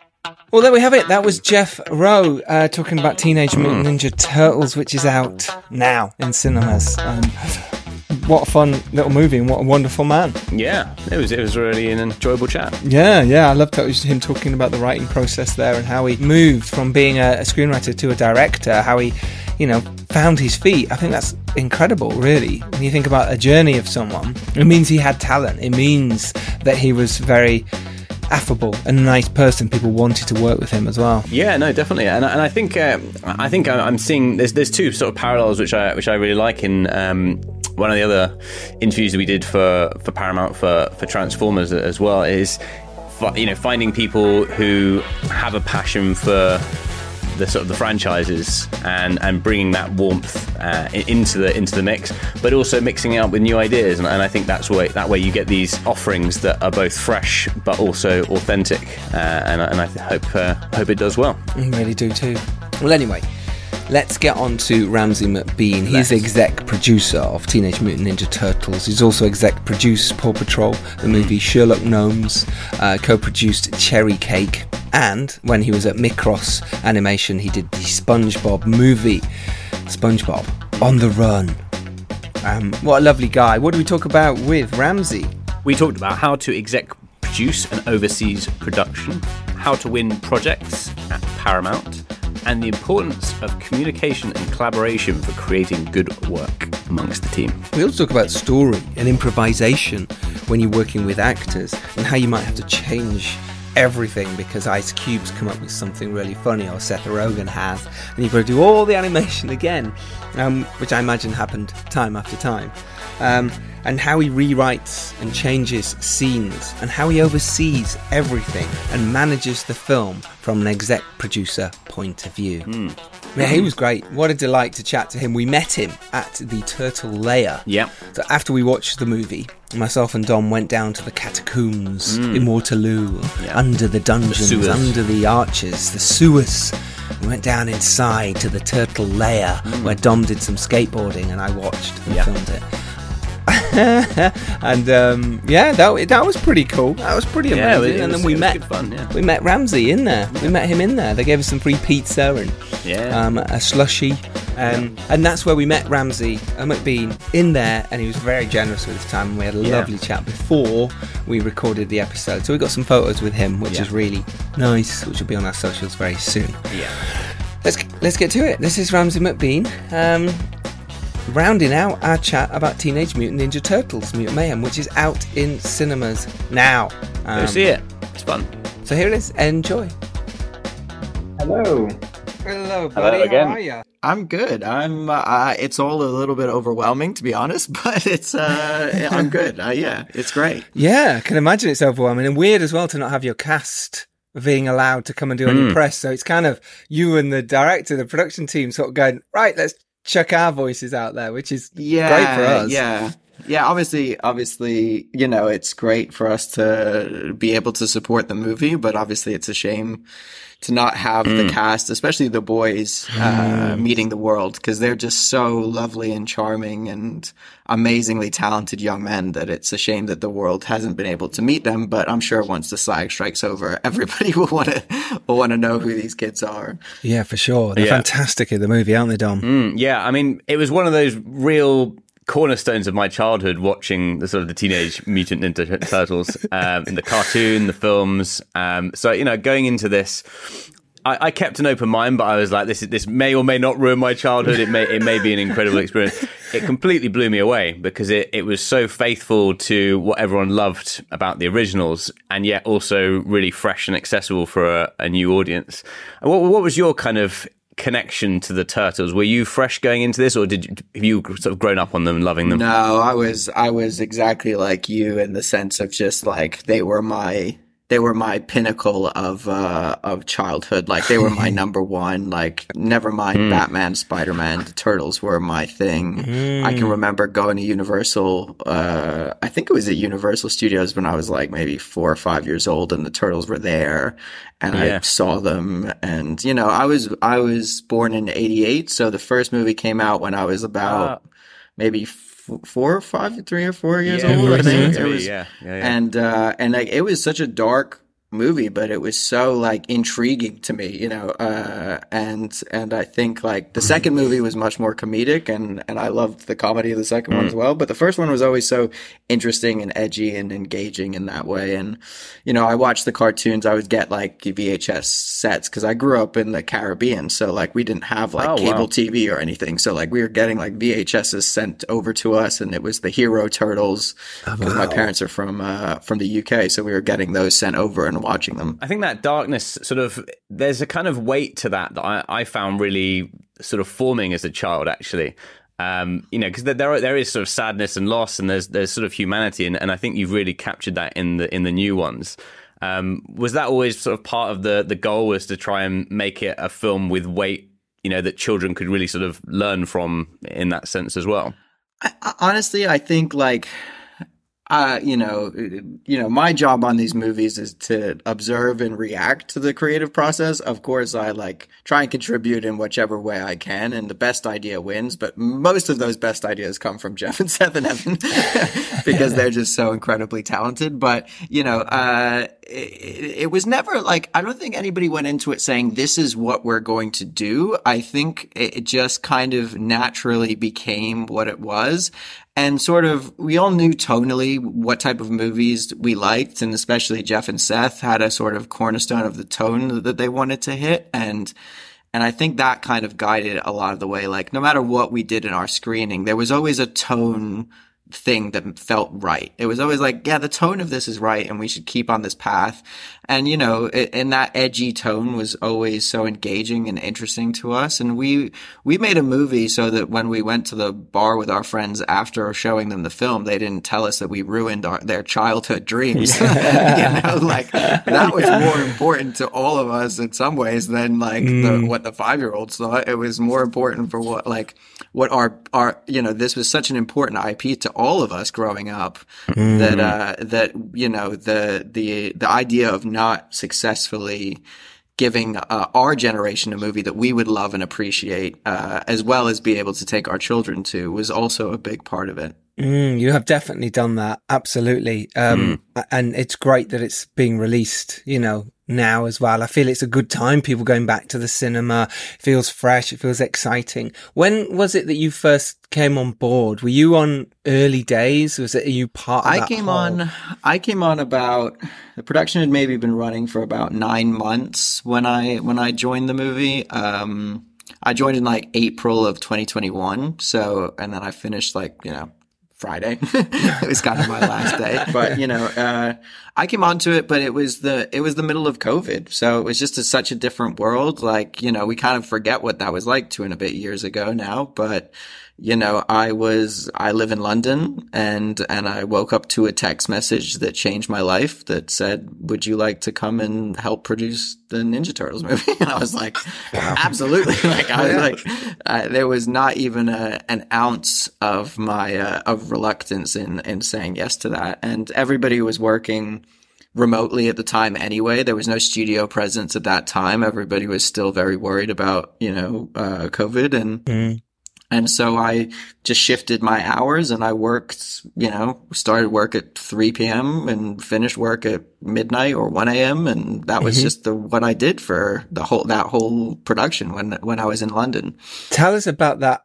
Well, there we have it. That was Jeff Rowe uh, talking about Teenage Mutant Ninja Turtles, which is out now in cinemas. Um, what a fun little movie and what a wonderful man. Yeah, it was it was really an enjoyable chat. Yeah, yeah, I loved that him talking about the writing process there and how he moved from being a, a screenwriter to a director, how he, you know, found his feet. I think that's incredible, really. When you think about a journey of someone, it means he had talent. It means that he was very affable and a nice person. People wanted to work with him as well. Yeah, no, definitely, and, and I think uh, I think I'm seeing there's there's two sort of parallels which I which I really like in um, one of the other interviews that we did for for Paramount for for Transformers as well is you know finding people who have a passion for the sort of the franchises and and bringing that warmth uh, into the into the mix, but also mixing it up with new ideas. And, and I think that's way that way you get these offerings that are both fresh but also authentic. Uh, and, I- and I hope uh, hope it does well. I really do too. Well, anyway, let's get on to Ramsay McBean. He's exec producer of Teenage Mutant Ninja Turtles. He's also exec produced Paw Patrol, the movie Sherlock Gnomes, uh, co produced Cherry Cake, and when he was at Mikros Animation, he did the SpongeBob movie, SpongeBob on the Run. Um, what a lovely guy. What do we talk about with Ramsay? We talked about how to exec produce and overseas production, how to win projects at Paramount, and the importance of communication and collaboration for creating good work amongst the team. We also talk about story and improvisation when you're working with actors and how you might have to change everything because Ice Cube's come up with something really funny or Seth Rogen has, and you've got to do all the animation (laughs) again, um, which I imagine happened time after time. Um, and how he rewrites and changes scenes, and how he oversees everything and manages the film from an exec producer point of view. Hmm. Yeah, he was great. What a delight to chat to him. We met him at the Turtle Lair. Yeah. So after we watched the movie, myself and Dom went down to the catacombs hmm. in Waterloo, Yeah. under the dungeons, sewers. under the arches, the sewers, We went down inside to the turtle lair hmm. where Dom did some skateboarding, and I watched and Yeah. filmed it. (laughs) and um, yeah, that that was pretty cool. That was pretty amazing. Yeah, it and then was- we met fun, yeah. we met Ramsay in there. We met him in there. They gave us some free pizza and Yeah. um, a slushy, um, and that's where we met Ramsay uh, McBean in there, and he was very generous with his time. And we had a lovely chat before we recorded the episode, so we got some photos with him, which is really nice, which will be on our socials very soon. yeah. Let's let's get to it. This is Ramsay McBean. Um, rounding out our chat about Teenage Mutant Ninja Turtles: Mutant Mayhem, which is out in cinemas now. Go Um, see it. It's fun. So here it is. Enjoy. Hello. Hello, buddy. again. How are you? I'm good. I'm. Uh, it's all a little bit overwhelming, to be honest, (laughs) but it's. Uh, I'm good. Uh, yeah, it's great. Yeah, I can imagine it's overwhelming and weird as well to not have your cast being allowed to come and do any Mm. press. So it's kind of you and the director, the production team, sort of going right. Let's chuck our voices out there, which is Yeah, great for us. Yeah, yeah. Obviously, obviously, you know, it's great for us to be able to support the movie, but obviously, it's a shame to not have the cast, especially the boys, uh, meeting the world because they're just so lovely and charming and amazingly talented young men that it's a shame that the world hasn't been able to meet them. But I'm sure once the SAG strikes over, (laughs) everybody will want to will want to know who these kids are. Yeah, for sure. They're Yeah. fantastic in the movie, aren't they, Dom? Mm, yeah, I mean, it was one of those real cornerstones of my childhood watching the sort of the Teenage Mutant Ninja Turtles, (laughs) um, in the cartoon, the films. Um, so you know, going into this. I, I kept an open mind, but I was like, "This is, this may or may not ruin my childhood. It may it may be an incredible experience." It completely blew me away because it, it was so faithful to what everyone loved about the originals, and yet also really fresh and accessible for a, a new audience. What, what was your kind of connection to the turtles? Were you fresh going into this, or did you, have you sort of grown up on them loving them? No, I was I was exactly like you in the sense of just like they were my they were my pinnacle of uh of childhood. Like they were my (laughs) number one. Like never mind Batman, Spider Man, the Turtles were my thing. I can remember going to Universal. Uh, I think it was at Universal Studios when I was like maybe four or five years old, and the Turtles were there, and Yeah. I saw them. And you know, I was I was born in '88, so the first movie came out when I was about maybe f- four or five, three or four years Yeah, old. I think seemed it was, yeah, yeah, yeah. and uh, and like it was such a dark movie, but it was so like intriguing to me, you know. Uh, and and I think like the second movie was much more comedic, and and I loved the comedy of the second one as well. But the first one was always so interesting and edgy and engaging in that way. And you know, I watched the cartoons. I would get like VHS sets because I grew up in the Caribbean, so like we didn't have like Oh, wow. cable TV or anything. So like we were getting like VHSs sent over to us, and it was the Hero Turtles because my parents are from uh, from the UK, so we were getting those sent over and watching them. I think that darkness sort of there's a kind of weight to that that I, I found really sort of forming as a child actually. Um, you know, because there there are- there is sort of sadness and loss, and there's there's sort of humanity, and, and I think you've really captured that in the in the new ones. Um, was that always sort of part of the the goal was to try and make it a film with weight, you know, that children could really sort of learn from in that sense as well? I, I- honestly, I think like, uh, you know, you know, my job on these movies is to observe and react to the creative process. Of course, I like try and contribute in whichever way I can, and the best idea wins. But most of those best ideas come from Jeff and Seth and Evan (laughs) because they're just so incredibly talented. But you know, uh, it, it was never like I don't think anybody went into it saying this is what we're going to do. I think it it just kind of naturally became what it was. And sort of, we all knew tonally what type of movies we liked, and especially Jeff and Seth had a sort of cornerstone of the tone that they wanted to hit. And and I think that kind of guided a lot of the way. Like, no matter what we did in our screening, there was always a tone thing that felt right. It was always like, yeah, the tone of this is right and we should keep on this path. And, you know, it, and that edgy tone was always so engaging and interesting to us. And we, we made a movie so that when we went to the bar with our friends after showing them the film, they didn't tell us that we ruined our, their childhood dreams. (laughs) you know, like that was more important to all of us in some ways than like the, what the five year olds thought. It was more important for what, like, what our, our, you know, this was such an important IP to all of us growing up that, uh, that, you know, the, the, the idea of not successfully giving uh, our generation a movie that we would love and appreciate, uh, as well as be able to take our children to, was also a big part of it. Mm, you have definitely done that. Absolutely. Um, mm. and it's great that it's being released, you know, now as well. I feel it's a good time. People going back to the cinema. It feels fresh. It feels exciting. When was it that you first came on board? Were you on early days? Was it, are you part of I came whole... on, I came on about, the production had maybe been running for about nine months when I, when I joined the movie. Um, I joined in like April of 2021. So, and then I finished like, you know, Friday. (laughs) it was kind of my last day, (laughs) but you know, uh, I came onto it, but it was the, it was the middle of COVID. So it was just a, such a different world. Like, you know, we kind of forget what that was like two and a bit years ago now, but you know, I was, I live in London and, and I woke up to a text message that changed my life that said, would you like to come and help produce the Ninja Turtles (laughs) movie? And I was like, wow. absolutely. (laughs) like, I was like, uh, there was not even a, an ounce of my, uh, of reluctance in, in saying yes to that. And everybody was working, remotely at the time anyway. There was no studio presence at that time. Everybody was still very worried about, you know, uh, COVID and, mm. And so I just shifted my hours and I worked, you know, started work at 3 p.m. and finished work at midnight or 1 a.m. And that was mm-hmm. just the, what I did for the whole, that whole production when, when I was in London. Tell us about that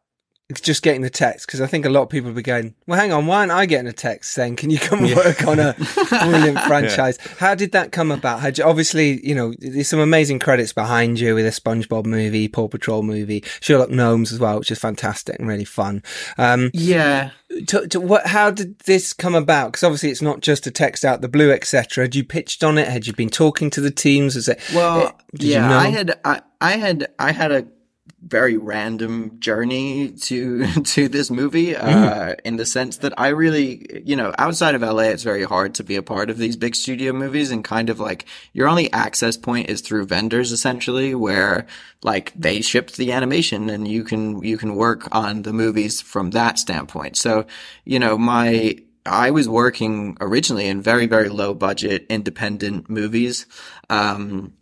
just getting the text because I think a lot of people will be going, well, hang on, why aren't I getting a text saying, can you come yeah. work on a (laughs) brilliant franchise? Yeah. How did that come about? Had you, obviously, you know, there's some amazing credits behind you with a SpongeBob movie, Paw Patrol movie, Sherlock Gnomes as well, which is fantastic and really fun. Um, yeah. To, to what? How did this come about? Because obviously, it's not just a text out the blue, etc. Had you pitched on it? Had you been talking to the teams? Was it? Well, uh, yeah, you know? I had, I, I had, I had a very random journey to (laughs) to this movie uh, mm. in the sense that I really you know outside of LA it's very hard to be a part of these big studio movies and kind of like your only access point is through vendors essentially where like they shipped the animation and you can you can work on the movies from that standpoint so you know my I was working originally in very very low budget independent movies um,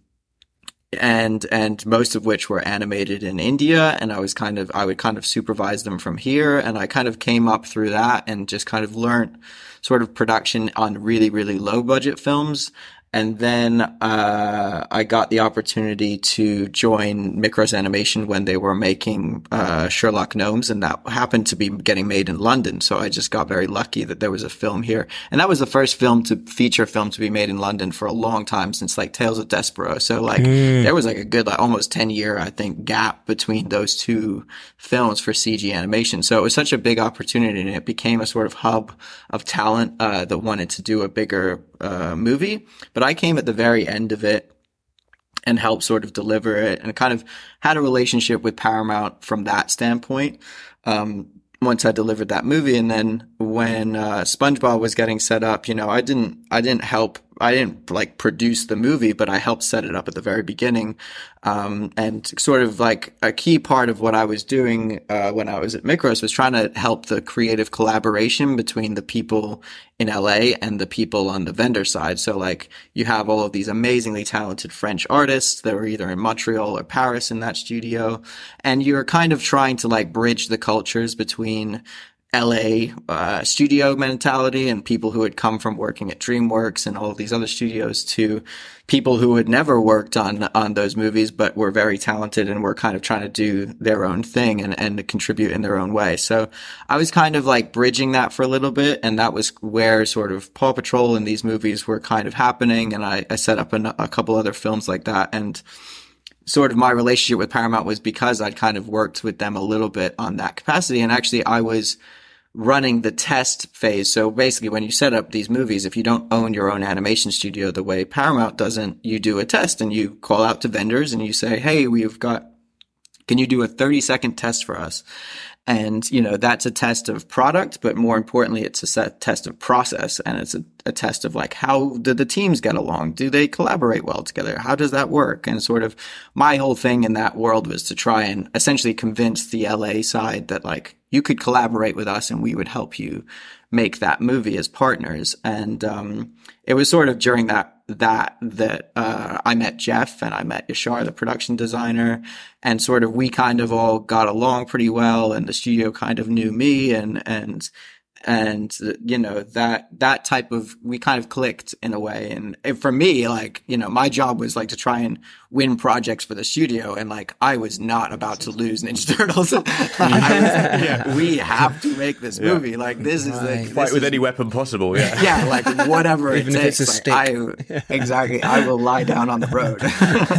and and most of which were animated in India and I was kind of I would kind of supervise them from here and I kind of came up through that and just kind of learned sort of production on really really low budget films and then uh, I got the opportunity to join Mikros Animation when they were making uh, Sherlock Gnomes, and that happened to be getting made in London. So I just got very lucky that there was a film here, and that was the first film to feature film to be made in London for a long time since like Tales of Despereaux. So like mm. there was like a good like almost ten year I think gap between those two films for CG animation. So it was such a big opportunity, and it became a sort of hub of talent uh, that wanted to do a bigger uh, movie, but I came at the very end of it and helped sort of deliver it and kind of had a relationship with Paramount from that standpoint. Um, once I delivered that movie. And then when, uh, SpongeBob was getting set up, you know, I didn't, I didn't help I didn't like produce the movie, but I helped set it up at the very beginning. Um, and sort of like a key part of what I was doing, uh, when I was at Mikros was trying to help the creative collaboration between the people in LA and the people on the vendor side. So like you have all of these amazingly talented French artists that were either in Montreal or Paris in that studio. And you're kind of trying to like bridge the cultures between LA uh, studio mentality and people who had come from working at DreamWorks and all of these other studios to people who had never worked on on those movies but were very talented and were kind of trying to do their own thing and and contribute in their own way. So I was kind of like bridging that for a little bit, and that was where sort of Paw Patrol and these movies were kind of happening. And I, I set up a, a couple other films like that and sort of my relationship with Paramount was because I'd kind of worked with them a little bit on that capacity. And actually I was running the test phase. So basically, when you set up these movies, if you don't own your own animation studio the way Paramount doesn't, you do a test and you call out to vendors and you say, Hey, we've got, can you do a 30 second test for us? And, you know, that's a test of product, but more importantly, it's a test of process. And it's a, a test of like, how do the teams get along? Do they collaborate well together? How does that work? And sort of my whole thing in that world was to try and essentially convince the LA side that like, you could collaborate with us and we would help you make that movie as partners. And, um, it was sort of during that that that uh, I met Jeff and I met Yashar, the production designer, and sort of we kind of all got along pretty well, and the studio kind of knew me, and and and you know that that type of we kind of clicked in a way. And, and, for me like you know my job was like to try and win projects for the studio. And like i was not about to lose ninja (laughs) turtles. Was, (laughs) yeah. we have to make this movie. Yeah. like this is right. the fight with is, any weapon possible yeah. Yeah like whatever even it if takes, it's a stick. I, exactly. I will lie down on the road. (laughs)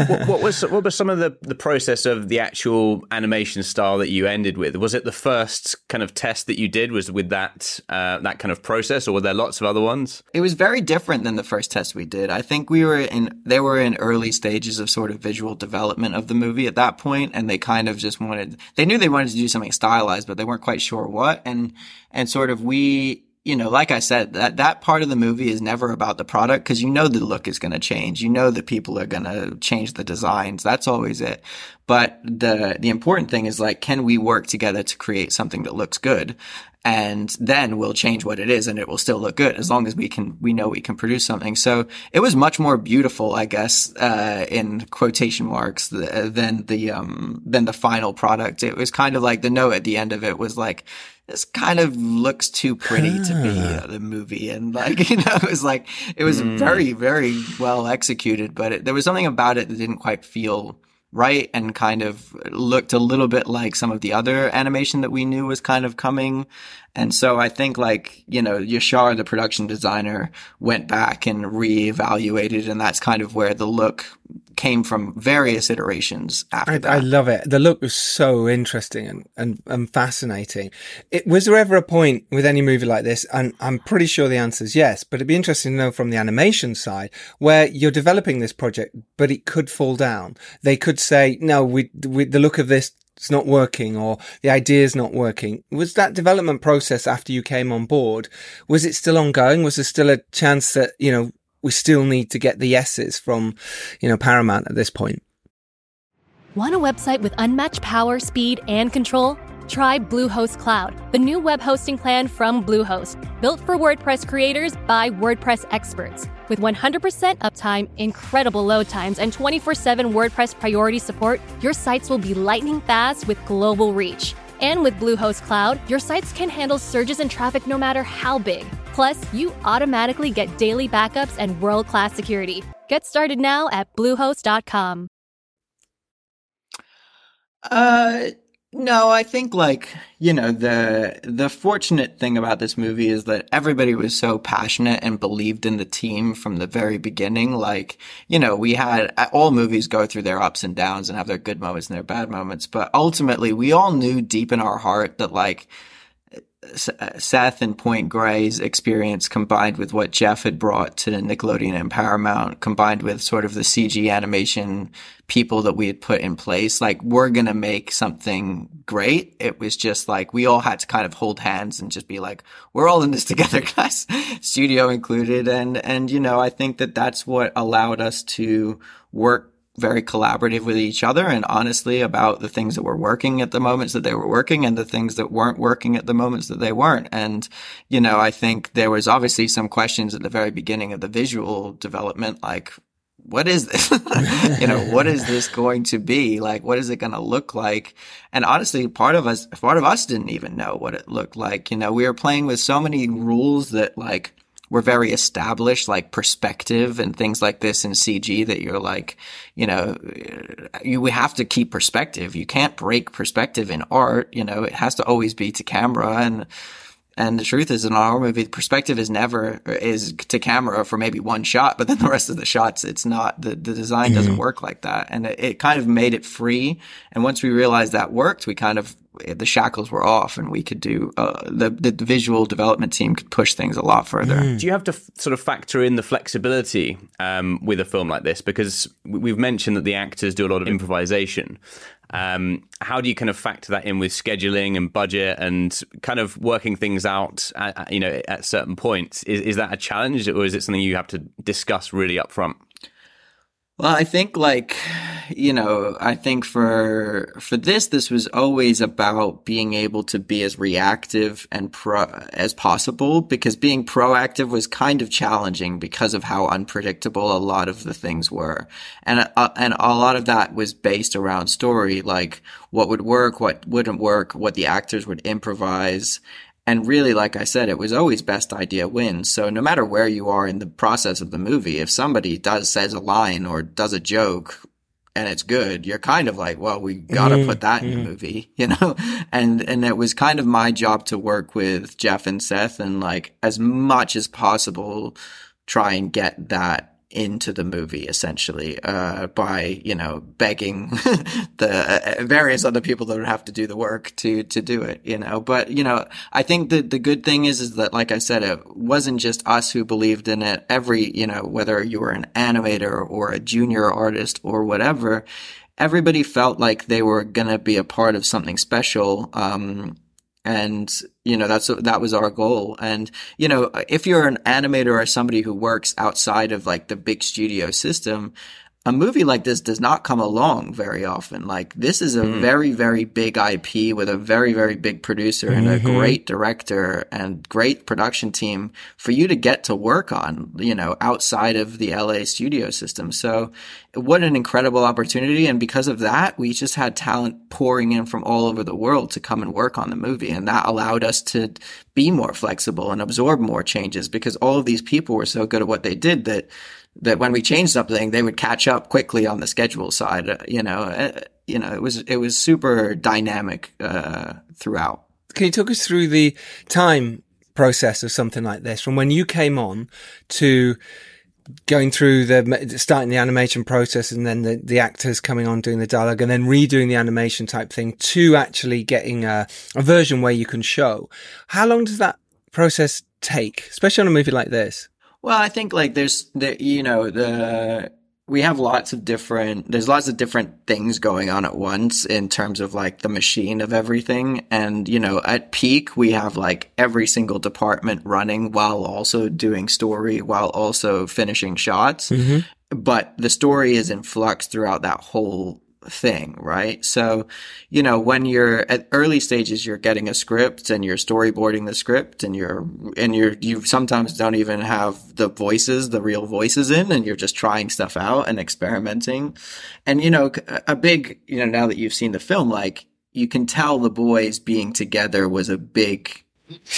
What, what, was what was some of the the process of the actual animation style that you ended with? Was it the first kind of test that you did was with that uh, that kind of process, or were there lots of other ones? It was very different than the first test we did. I think we were in they were in early stages of sort of visual development of the movie at that point, and they kind of just wanted they knew they wanted to do something stylized, but they weren't quite sure what. And and sort of we you know, like I said, that, that part of the movie is never about the product because you know the look is going to change. You know the people are going to change the designs. That's always it. But the, the important thing is like, can we work together to create something that looks good? And then we'll change what it is and it will still look good as long as we can we know we can produce something. So it was much more beautiful i guess uh, in quotation marks than the um than the final product. It was kind of like the note at the end of it was like this kind of looks too pretty to be uh, the movie. And like (laughs) you know it was like it was mm. very very well executed but it, there was something about it that didn't quite feel right and kind of looked a little bit like some of the other animation that we knew was kind of coming. And so I think like, you know, Yashar, the production designer, went back and reevaluated and that's kind of where the look came from various iterations after I, that. I love it. The look was so interesting and, and, and fascinating. It, was there ever a point with any movie like this? And I'm pretty sure the answer is yes, but it'd be interesting to know from the animation side where you're developing this project, but it could fall down. They could say, no, we, we the look of this it's not working or the idea is not working. Was that development process after you came on board? Was it still ongoing? Was there still a chance that, you know, we still need to get the yeses from, you know, Paramount at this point. Want a website with unmatched power, speed, and control? Try Bluehost Cloud, the new web hosting plan from Bluehost, built for WordPress creators by WordPress experts. With 100% uptime, incredible load times, and 24 7 WordPress priority support, your sites will be lightning fast with global reach. And with Bluehost Cloud, your sites can handle surges in traffic no matter how big. Plus, you automatically get daily backups and world class security. Get started now at Bluehost.com. Uh, no, I think like, you know, the the fortunate thing about this movie is that everybody was so passionate and believed in the team from the very beginning. Like, you know, we had all movies go through their ups and downs and have their good moments and their bad moments, but ultimately we all knew deep in our heart that like Uh, Seth and Point Grey's experience combined with what Jeff had brought to Nickelodeon and Paramount, combined with sort of the CG animation people that we had put in place, like we're going to make something great. It was just like we all had to kind of hold hands and just be like, we're all in this (laughs) together, guys, studio included. And, and, you know, I think that that's what allowed us to work very collaborative with each other and honestly about the things that were working at the moments that they were working and the things that weren't working at the moments that they weren't. And, you know, I think there was obviously some questions at the very beginning of the visual development, like, what is this? (laughs) you know, what is this going to be? Like, what is it going to look like? And honestly, part of us, part of us didn't even know what it looked like. You know, we were playing with so many rules that like, were very established, like perspective and things like this in CG that you're like, you know, you we have to keep perspective. You can't break perspective in art. You know, it has to always be to camera and, and the truth is, in our movie, perspective is never is to camera for maybe one shot, but then the rest of the shots, it's not. The the design mm-hmm. doesn't work like that, and it, it, kind of made it free. And once we realized that worked, we kind of the shackles were off, and we could do uh, the the visual development team could push things a lot further. Mm. Do you have to f- sort of factor in the flexibility um, with a film like this? Because we've mentioned that the actors do a lot of improvisation. Um, how do you kind of factor that in with scheduling and budget and kind of working things out, at, you know, at certain points? Is, is that a challenge or is it something you have to discuss really up front? Well, I think like you know, I think for for this, this was always about being able to be as reactive and pro as possible because being proactive was kind of challenging because of how unpredictable a lot of the things were, and uh, and a lot of that was based around story, like what would work, what wouldn't work, what the actors would improvise, and really, like I said, it was always best idea wins. So no matter where you are in the process of the movie, if somebody does says a line or does a joke and it's good, you're kind of like, well, we gotta mm-hmm. put that in the mm-hmm. movie, (laughs) you know? And, and it was kind of my job to work with Jeff and Seth and like as much as possible try and get that into the movie essentially uh, by you know begging (laughs) the uh, various other people that would have to do the work to to do it you know. But you know i think that the good thing is is that like i said it wasn't just us who believed in it. Every you know whether you were an animator or a junior artist or whatever everybody felt like they were going to be a part of something special um, and you know that's that was our goal. And you know if you're an animator or somebody who works outside of like the big studio system a movie like this does not come along very often. Like this is a mm. very, very big IP with a very, very big producer and mm-hmm. a great director and great production team for you to get to work on, you know, outside of the LA studio system. So what an incredible opportunity. And because of that, we just had talent pouring in from all over the world to come and work on the movie. And that allowed us to be more flexible and absorb more changes because all of these people were so good at what they did that that when we changed something, they would catch up quickly on the schedule side. Uh, you know, uh, you know, it was it was super dynamic uh, throughout. Can you talk us through the time process of something like this, from when you came on to going through the starting the animation process and then the, the actors coming on doing the dialogue and then redoing the animation type thing to actually getting a, a version where you can show how long does that process take especially on a movie like this well, I think like there's the you know the we have lots of different there's lots of different things going on at once in terms of like the machine of everything and you know at peak we have like every single department running while also doing story while also finishing shots mm-hmm. but the story is in flux throughout that whole thing, right? So, you know, when you're at early stages, you're getting a script and you're storyboarding the script and you're, and you're, you sometimes don't even have the voices, the real voices in and you're just trying stuff out and experimenting. And, you know, a big, you know, now that you've seen the film, like you can tell the boys being together was a big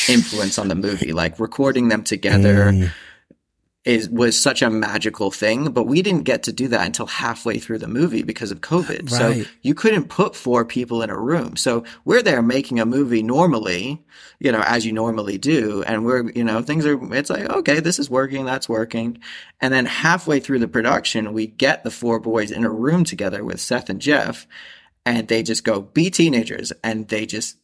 influence on the movie, like recording them together. Mm is was such a magical thing, but we didn't get to do that until halfway through the movie because of COVID. Right. So you couldn't put four people in a room. So we're there making a movie normally, you know, as you normally do, and we're, you know, things are it's like, okay, this is working, that's working. And then halfway through the production, we get the four boys in a room together with Seth and Jeff, and they just go be teenagers and they just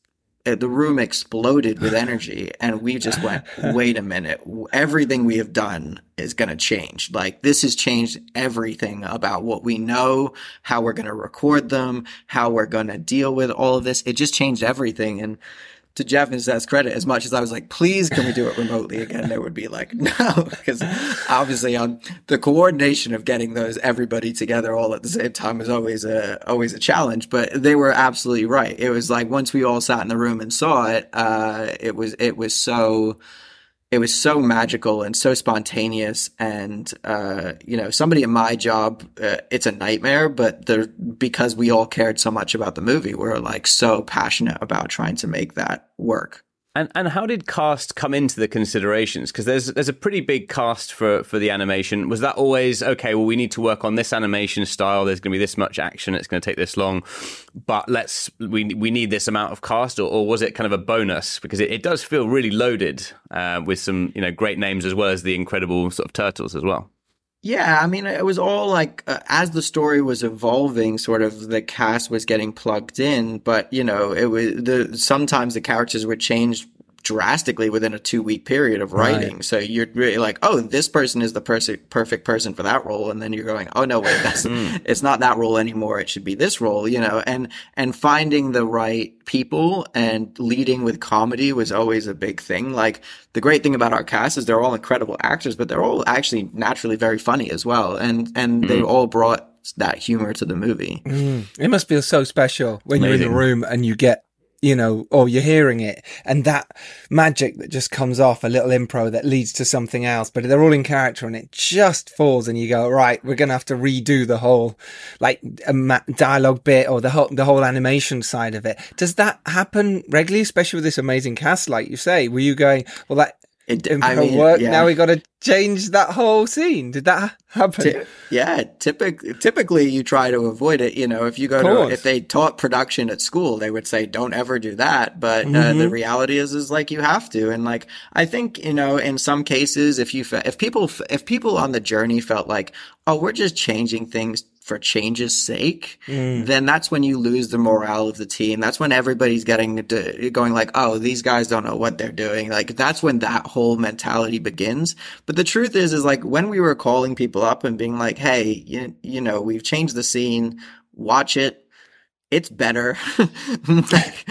Uh, the room exploded with energy and we just went (laughs) wait a minute. Everything we have done is going to change. Like this has changed everything about what we know how we're going to record them how we're going to deal with all of this. It just changed everything and to Jeff and Seth's credit, as much as I was like, please can we do it remotely again? They would be like, (laughs) no, because obviously on the coordination of getting those everybody together all at the same time is always a, always a challenge, but they were absolutely right. It was like once we all sat in the room and saw it, uh, it was, it was so, it was so magical and so spontaneous. And uh, you know somebody in my job uh, it's a nightmare but because we all cared so much about the movie we're like so passionate about trying to make that work and and how did cast come into the considerations? Because there's there's a pretty big cast for for the animation. Was that always okay? Well, we need to work on this animation style. There's going to be this much action. It's going to take this long, but let's we we need this amount of cast, or, or was it kind of a bonus? Because it, it does feel really loaded uh, with some you know great names as well as the incredible sort of turtles as well. Yeah, I mean, it was all like uh, as the story was evolving, sort of the cast was getting plugged in, but you know, it was the sometimes the characters were change drastically within a two week period of writing. Right. So you're really like, oh, this person is the pers- perfect person for that role. And then you're going, oh, no, wait, (laughs) that's, mm. it's not that role anymore. It should be this role, you know, and, and finding the right people and leading with comedy was always a big thing. Like the great thing about our cast is they're all incredible actors, but they're all actually naturally very funny as well. And, and mm. they all brought that humor to the movie. Mm. It must feel so special when you're in the room and you get, you know, or you're hearing it and that magic that just comes off a little impro that leads to something else, but they're all in character and it just falls and you go, right, we're going to have to redo the whole like a ma- dialogue bit or the whole, the whole animation side of it. Does that happen regularly, especially with this amazing cast, like you say? Were you going, well, that It, I mean, worked. yeah. Now we got to change that whole scene. Did that happen? Ty- yeah, typically, typically you try to avoid it. You know, if you go to, if they taught production at school, they would say, don't ever do that. But uh, Mm-hmm. the reality is, is like you have to. And like, I think, you know, in some cases, if you, fe- if people, f- if people on the journey felt like, oh, we're just changing things for change's sake, Mm. then that's when you lose the morale of the team. That's when everybody's getting to, going like, oh, these guys don't know what they're doing. Like that's when that whole mentality begins. But the truth is, is like when we were calling people up and being like, hey, you, you know, we've changed the scene, watch it. It's better. (laughs) like,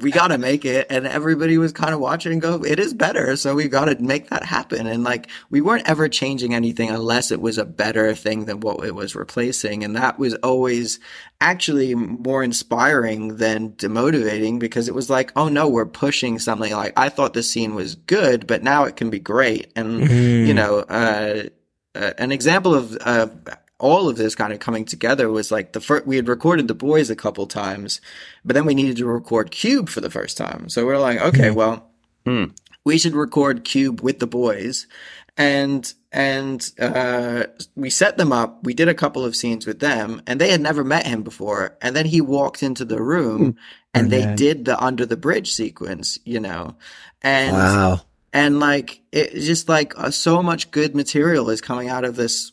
we got to make it. And everybody was kind of watching and go, it is better. So we got to make that happen. And like, we weren't ever changing anything unless it was a better thing than what it was replacing. And that was always actually more inspiring than demotivating because it was like, oh no, we're pushing something like, I thought the scene was good, but now it can be great. And, you know, uh, uh, an example of, uh, all of this kind of coming together was like the first, we had recorded the boys a couple times, but then we needed to record Cube for the first time. So we're like, okay, well, we should record Cube with the boys. And, and, uh, we set them up. We did a couple of scenes with them and they had never met him before. And then he walked into the room and they did the under the bridge sequence, you know, and, Wow. and like it's just like uh, so much good material is coming out of this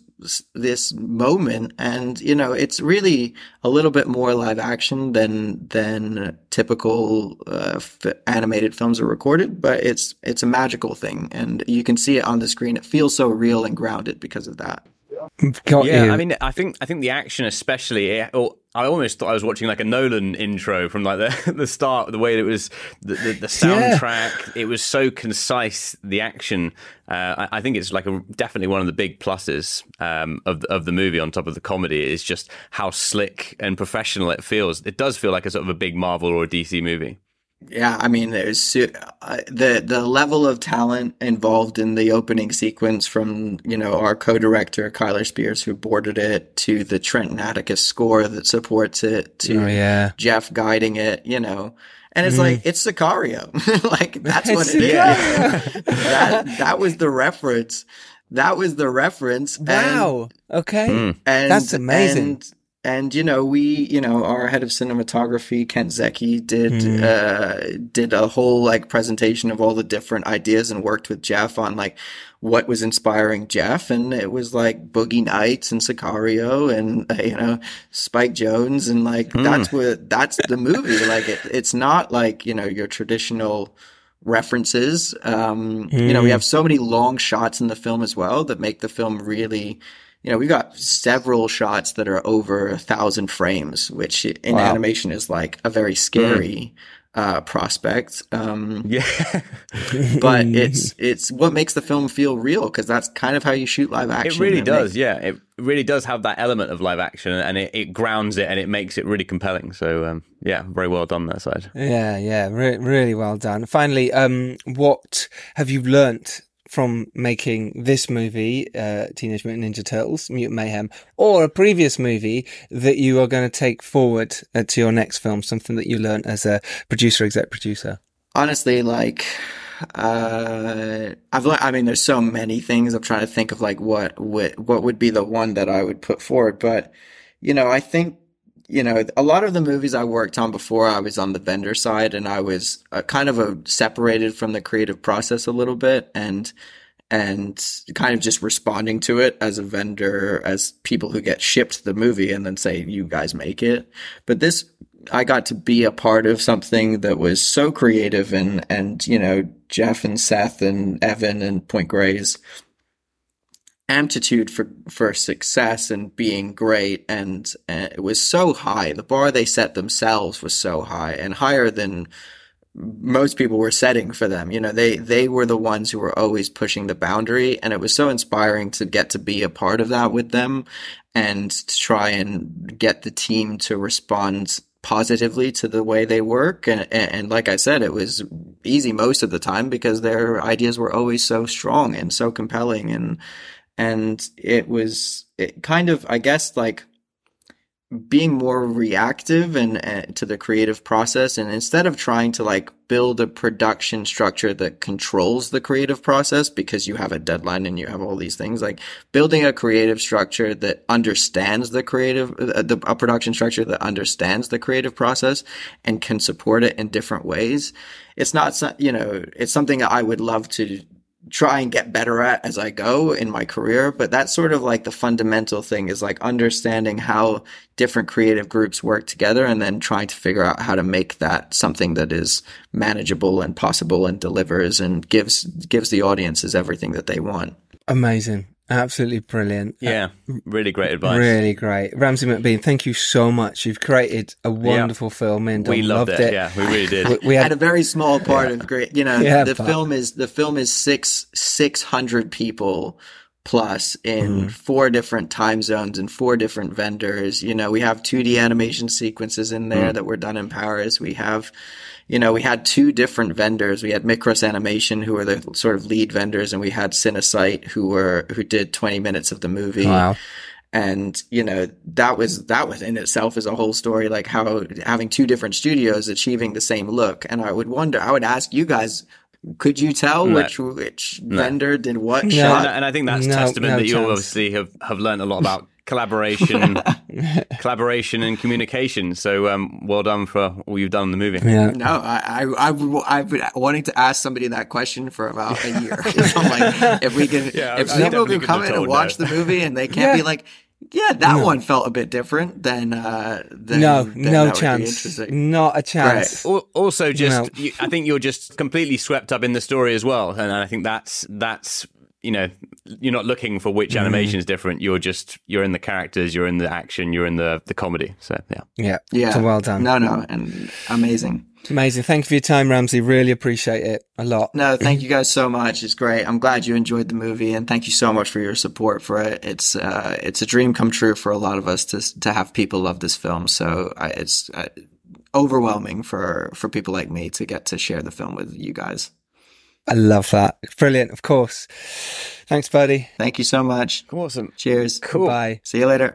this moment and you know it's really a little bit more live action than than typical uh, f- animated films are recorded but it's it's a magical thing and you can see it on the screen. It feels so real and grounded because of that Got yeah, you. I mean, I think I think the action, especially, or I almost thought I was watching like a Nolan intro from like (laughs) the the start, the way it was, the the, the soundtrack. It was so concise. The action, uh, I, I think it's like a, definitely one of the big pluses um, of of the movie. On top of the comedy, is just how slick and professional it feels. It does feel like a sort of a big Marvel or a DC movie. Yeah, I mean, there's uh, the the level of talent involved in the opening sequence from you know our co-director Kyler Spears who boarded it to the Trenton Atticus score that supports it to Oh, yeah. Jeff guiding it, you know. And it's like it's Sicario, (laughs) like (laughs) that's what It's it is. (laughs) that that was the reference. That was the reference. and- Wow. Okay. and That's amazing. And, and you know, we, you know, our head of cinematography, Kent Seki did Hmm. uh did a whole like presentation of all the different ideas and worked with Jeff on like what was inspiring Jeff, and it was like Boogie Nights and Sicario and uh, you know Spike Jonze, and like Hmm. that's what that's the movie. like it, it's not like you know your traditional references. Um, You know, we have so many long shots in the film as well that make the film really, you know, we've got several shots that are over a thousand frames, which in animation is like a very scary uh, prospect. Um, Yeah, (laughs) but it's it's what makes the film feel real because that's kind of how you shoot live action. it really does. make- Yeah, it really does have that element of live action, and it, it grounds it and it makes it really compelling. So um, yeah, very well done that side. Yeah, yeah, re- really well done. Finally, um, what have you learnt from making this movie, uh, Teenage Mutant Ninja Turtles, Mutant Mayhem, or a previous movie that you are going to take forward uh, to your next film? Something that you learned as a producer, exec producer. honestly, like, uh, I've learned, I mean, there's so many things. I'm trying to think of like what would, what would be the one that I would put forward. But, you know, I think, you know, a lot of the movies I worked on before, I was on the vendor side and I was uh, kind of a, separated from the creative process a little bit and, and kind of just responding to it as a vendor, as people who get shipped the movie and then say, you guys make it. But this, I got to be a part of something that was so creative and, and, you know, Jeff and Seth and Evan and Point Grey's amplitude for, for success and being great. And, and it was so high. The bar they set themselves was so high and higher than most people were setting for them. You know, they, they were the ones who were always pushing the boundary. And it was so inspiring to get to be a part of that with them. and to try and get the team to respond positively to the way they work. And, and, like I said, it was easy most of the time because their ideas were always so strong and so compelling. And, and it was it kind of, I guess, like being more reactive and uh, to the creative process. And instead of trying to like build a production structure that controls the creative process because you have a deadline and you have all these things like building a creative structure that understands the creative uh, the, a production structure that understands the creative process and can support it in different ways it's not you know it's something i would love to try and get better at as I go in my career. But that's sort of like the fundamental thing is like understanding how different creative groups work together and then trying to figure out how to make that something that is manageable and possible and delivers and gives, gives the audiences everything that they want. Amazing. Absolutely brilliant. Uh, yeah, really great advice. Really great. Ramsay McBean, thank you so much. You've created a wonderful yeah. film and we loved, loved it. it. Yeah, we really did. we, we had, had, a very small part yeah. of great, you know, yeah, the but... film is, the film is six, 600 people plus in mm. four different time zones and four different vendors. You know, we have 2D animation sequences in there mm. that were done in Paris. We have, you know, we had two different vendors. We had Mikros Animation, who were the sort of lead vendors, and we had Cinesite, who were who did 20 minutes of the movie. Wow. And you know that was that was in itself is a whole story, like how having two different studios achieving the same look. And I would wonder, I would ask you guys, could you tell no. which which no. vendor did what no. shot? And I think that's testament that you obviously have have learned a lot about collaboration, (laughs) collaboration and communication. So um, well done for all you've done in the movie. Yeah. No, I, I, I've, I've been wanting to ask somebody that question for about a year. (laughs) I'm like, (laughs) if we can, yeah, if people can come in and watch the movie and they can't yeah. be like, yeah, that no. one felt a bit different than. Uh, than no, then no chance. Not a chance. Right. Also, just no. you, I think you're just completely swept up in the story as well, and I think that's that's you know you're not looking for which mm. animation is different. You're just you're in the characters you're in the action you're in the the comedy. So yeah. Yeah. Yeah. So well done. No no and amazing. Amazing. Thank you for your time Ramsay. Really appreciate it a lot. No thank you guys so much. It's great. I'm glad you enjoyed the movie and thank you so much for your support for it. It's uh it's a dream come true for a lot of us to to have people love this film. So I, it's uh, overwhelming for for people like me to get to share the film with you guys I love that. Brilliant, of course. Thanks, buddy. Thank you so much. Awesome. Cheers. Cool. Bye. See you later.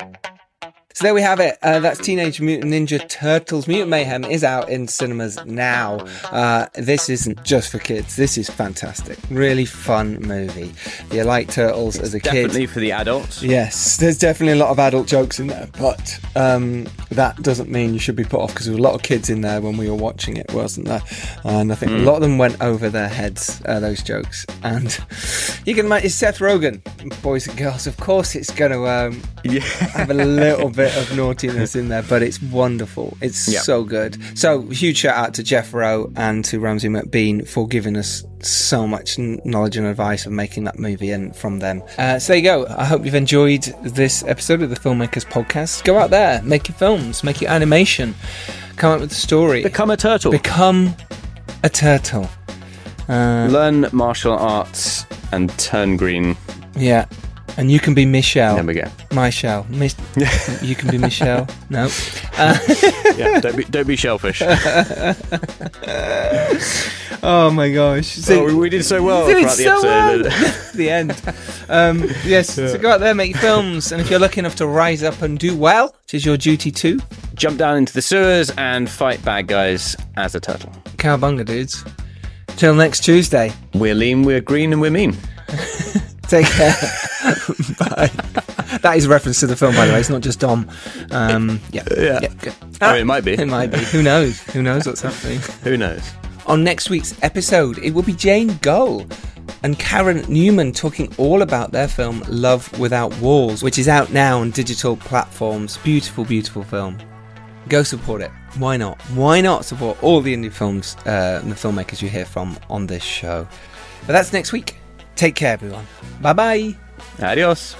So there we have it. Uh, that's Teenage Mutant Ninja Turtles. Mutant Mayhem is out in cinemas now. Uh, this isn't just for kids. This is fantastic. Really fun movie. You like turtles it's as a definitely kid. Definitely for the adults. Yes, there's definitely a lot of adult jokes in there, but um, that doesn't mean you should be put off because there were a lot of kids in there when we were watching it, wasn't there? And I think mm. a lot of them went over their heads, uh, those jokes. And (laughs) you can imagine, Seth Rogen, boys and girls. Of course, it's going to um, yeah. have a little bit (laughs) bit of naughtiness in there, but it's wonderful. It's yep. so good. So, huge shout out to Jeff Rowe and to Ramsay McBean for giving us so much knowledge and advice of making that movie and from them. Uh, so there you go. I hope you've enjoyed this episode of the Filmmakers Podcast. Go out there, make your films, make your animation, come up with a story. Become a turtle. Become a turtle. Uh, Learn martial arts and turn green. Yeah. And you can be Michelle. There we go. Michelle. Mis- (laughs) you can be Michelle. No. Uh- yeah, don't be, don't be shellfish. (laughs) oh my gosh. So, oh, we did so well (laughs) throughout the so episode. Well. the end. Um, yes, yeah. so go out there, make films. And if you're lucky enough to rise up and do well, which is your duty too, jump down into the sewers and fight bad guys as a turtle. Cowbunga, dudes. Till next Tuesday. We're lean, we're green, and we're mean. Take care. (laughs) Bye. That is a reference to the film, by the way. It's not just Dom. Um, yeah. Yeah. yeah good. I mean, it might be. It might be. Who knows? Who knows what's happening? (laughs) Who knows? On next week's episode, it will be Jane Gull and Karen Newman talking all about their film Love Without Walls, which is out now on digital platforms. Beautiful, beautiful film. Go support it. Why not? Why not support all the indie films uh, and the filmmakers you hear from on this show? But that's next week. Take care, everyone. Bye bye. Adios.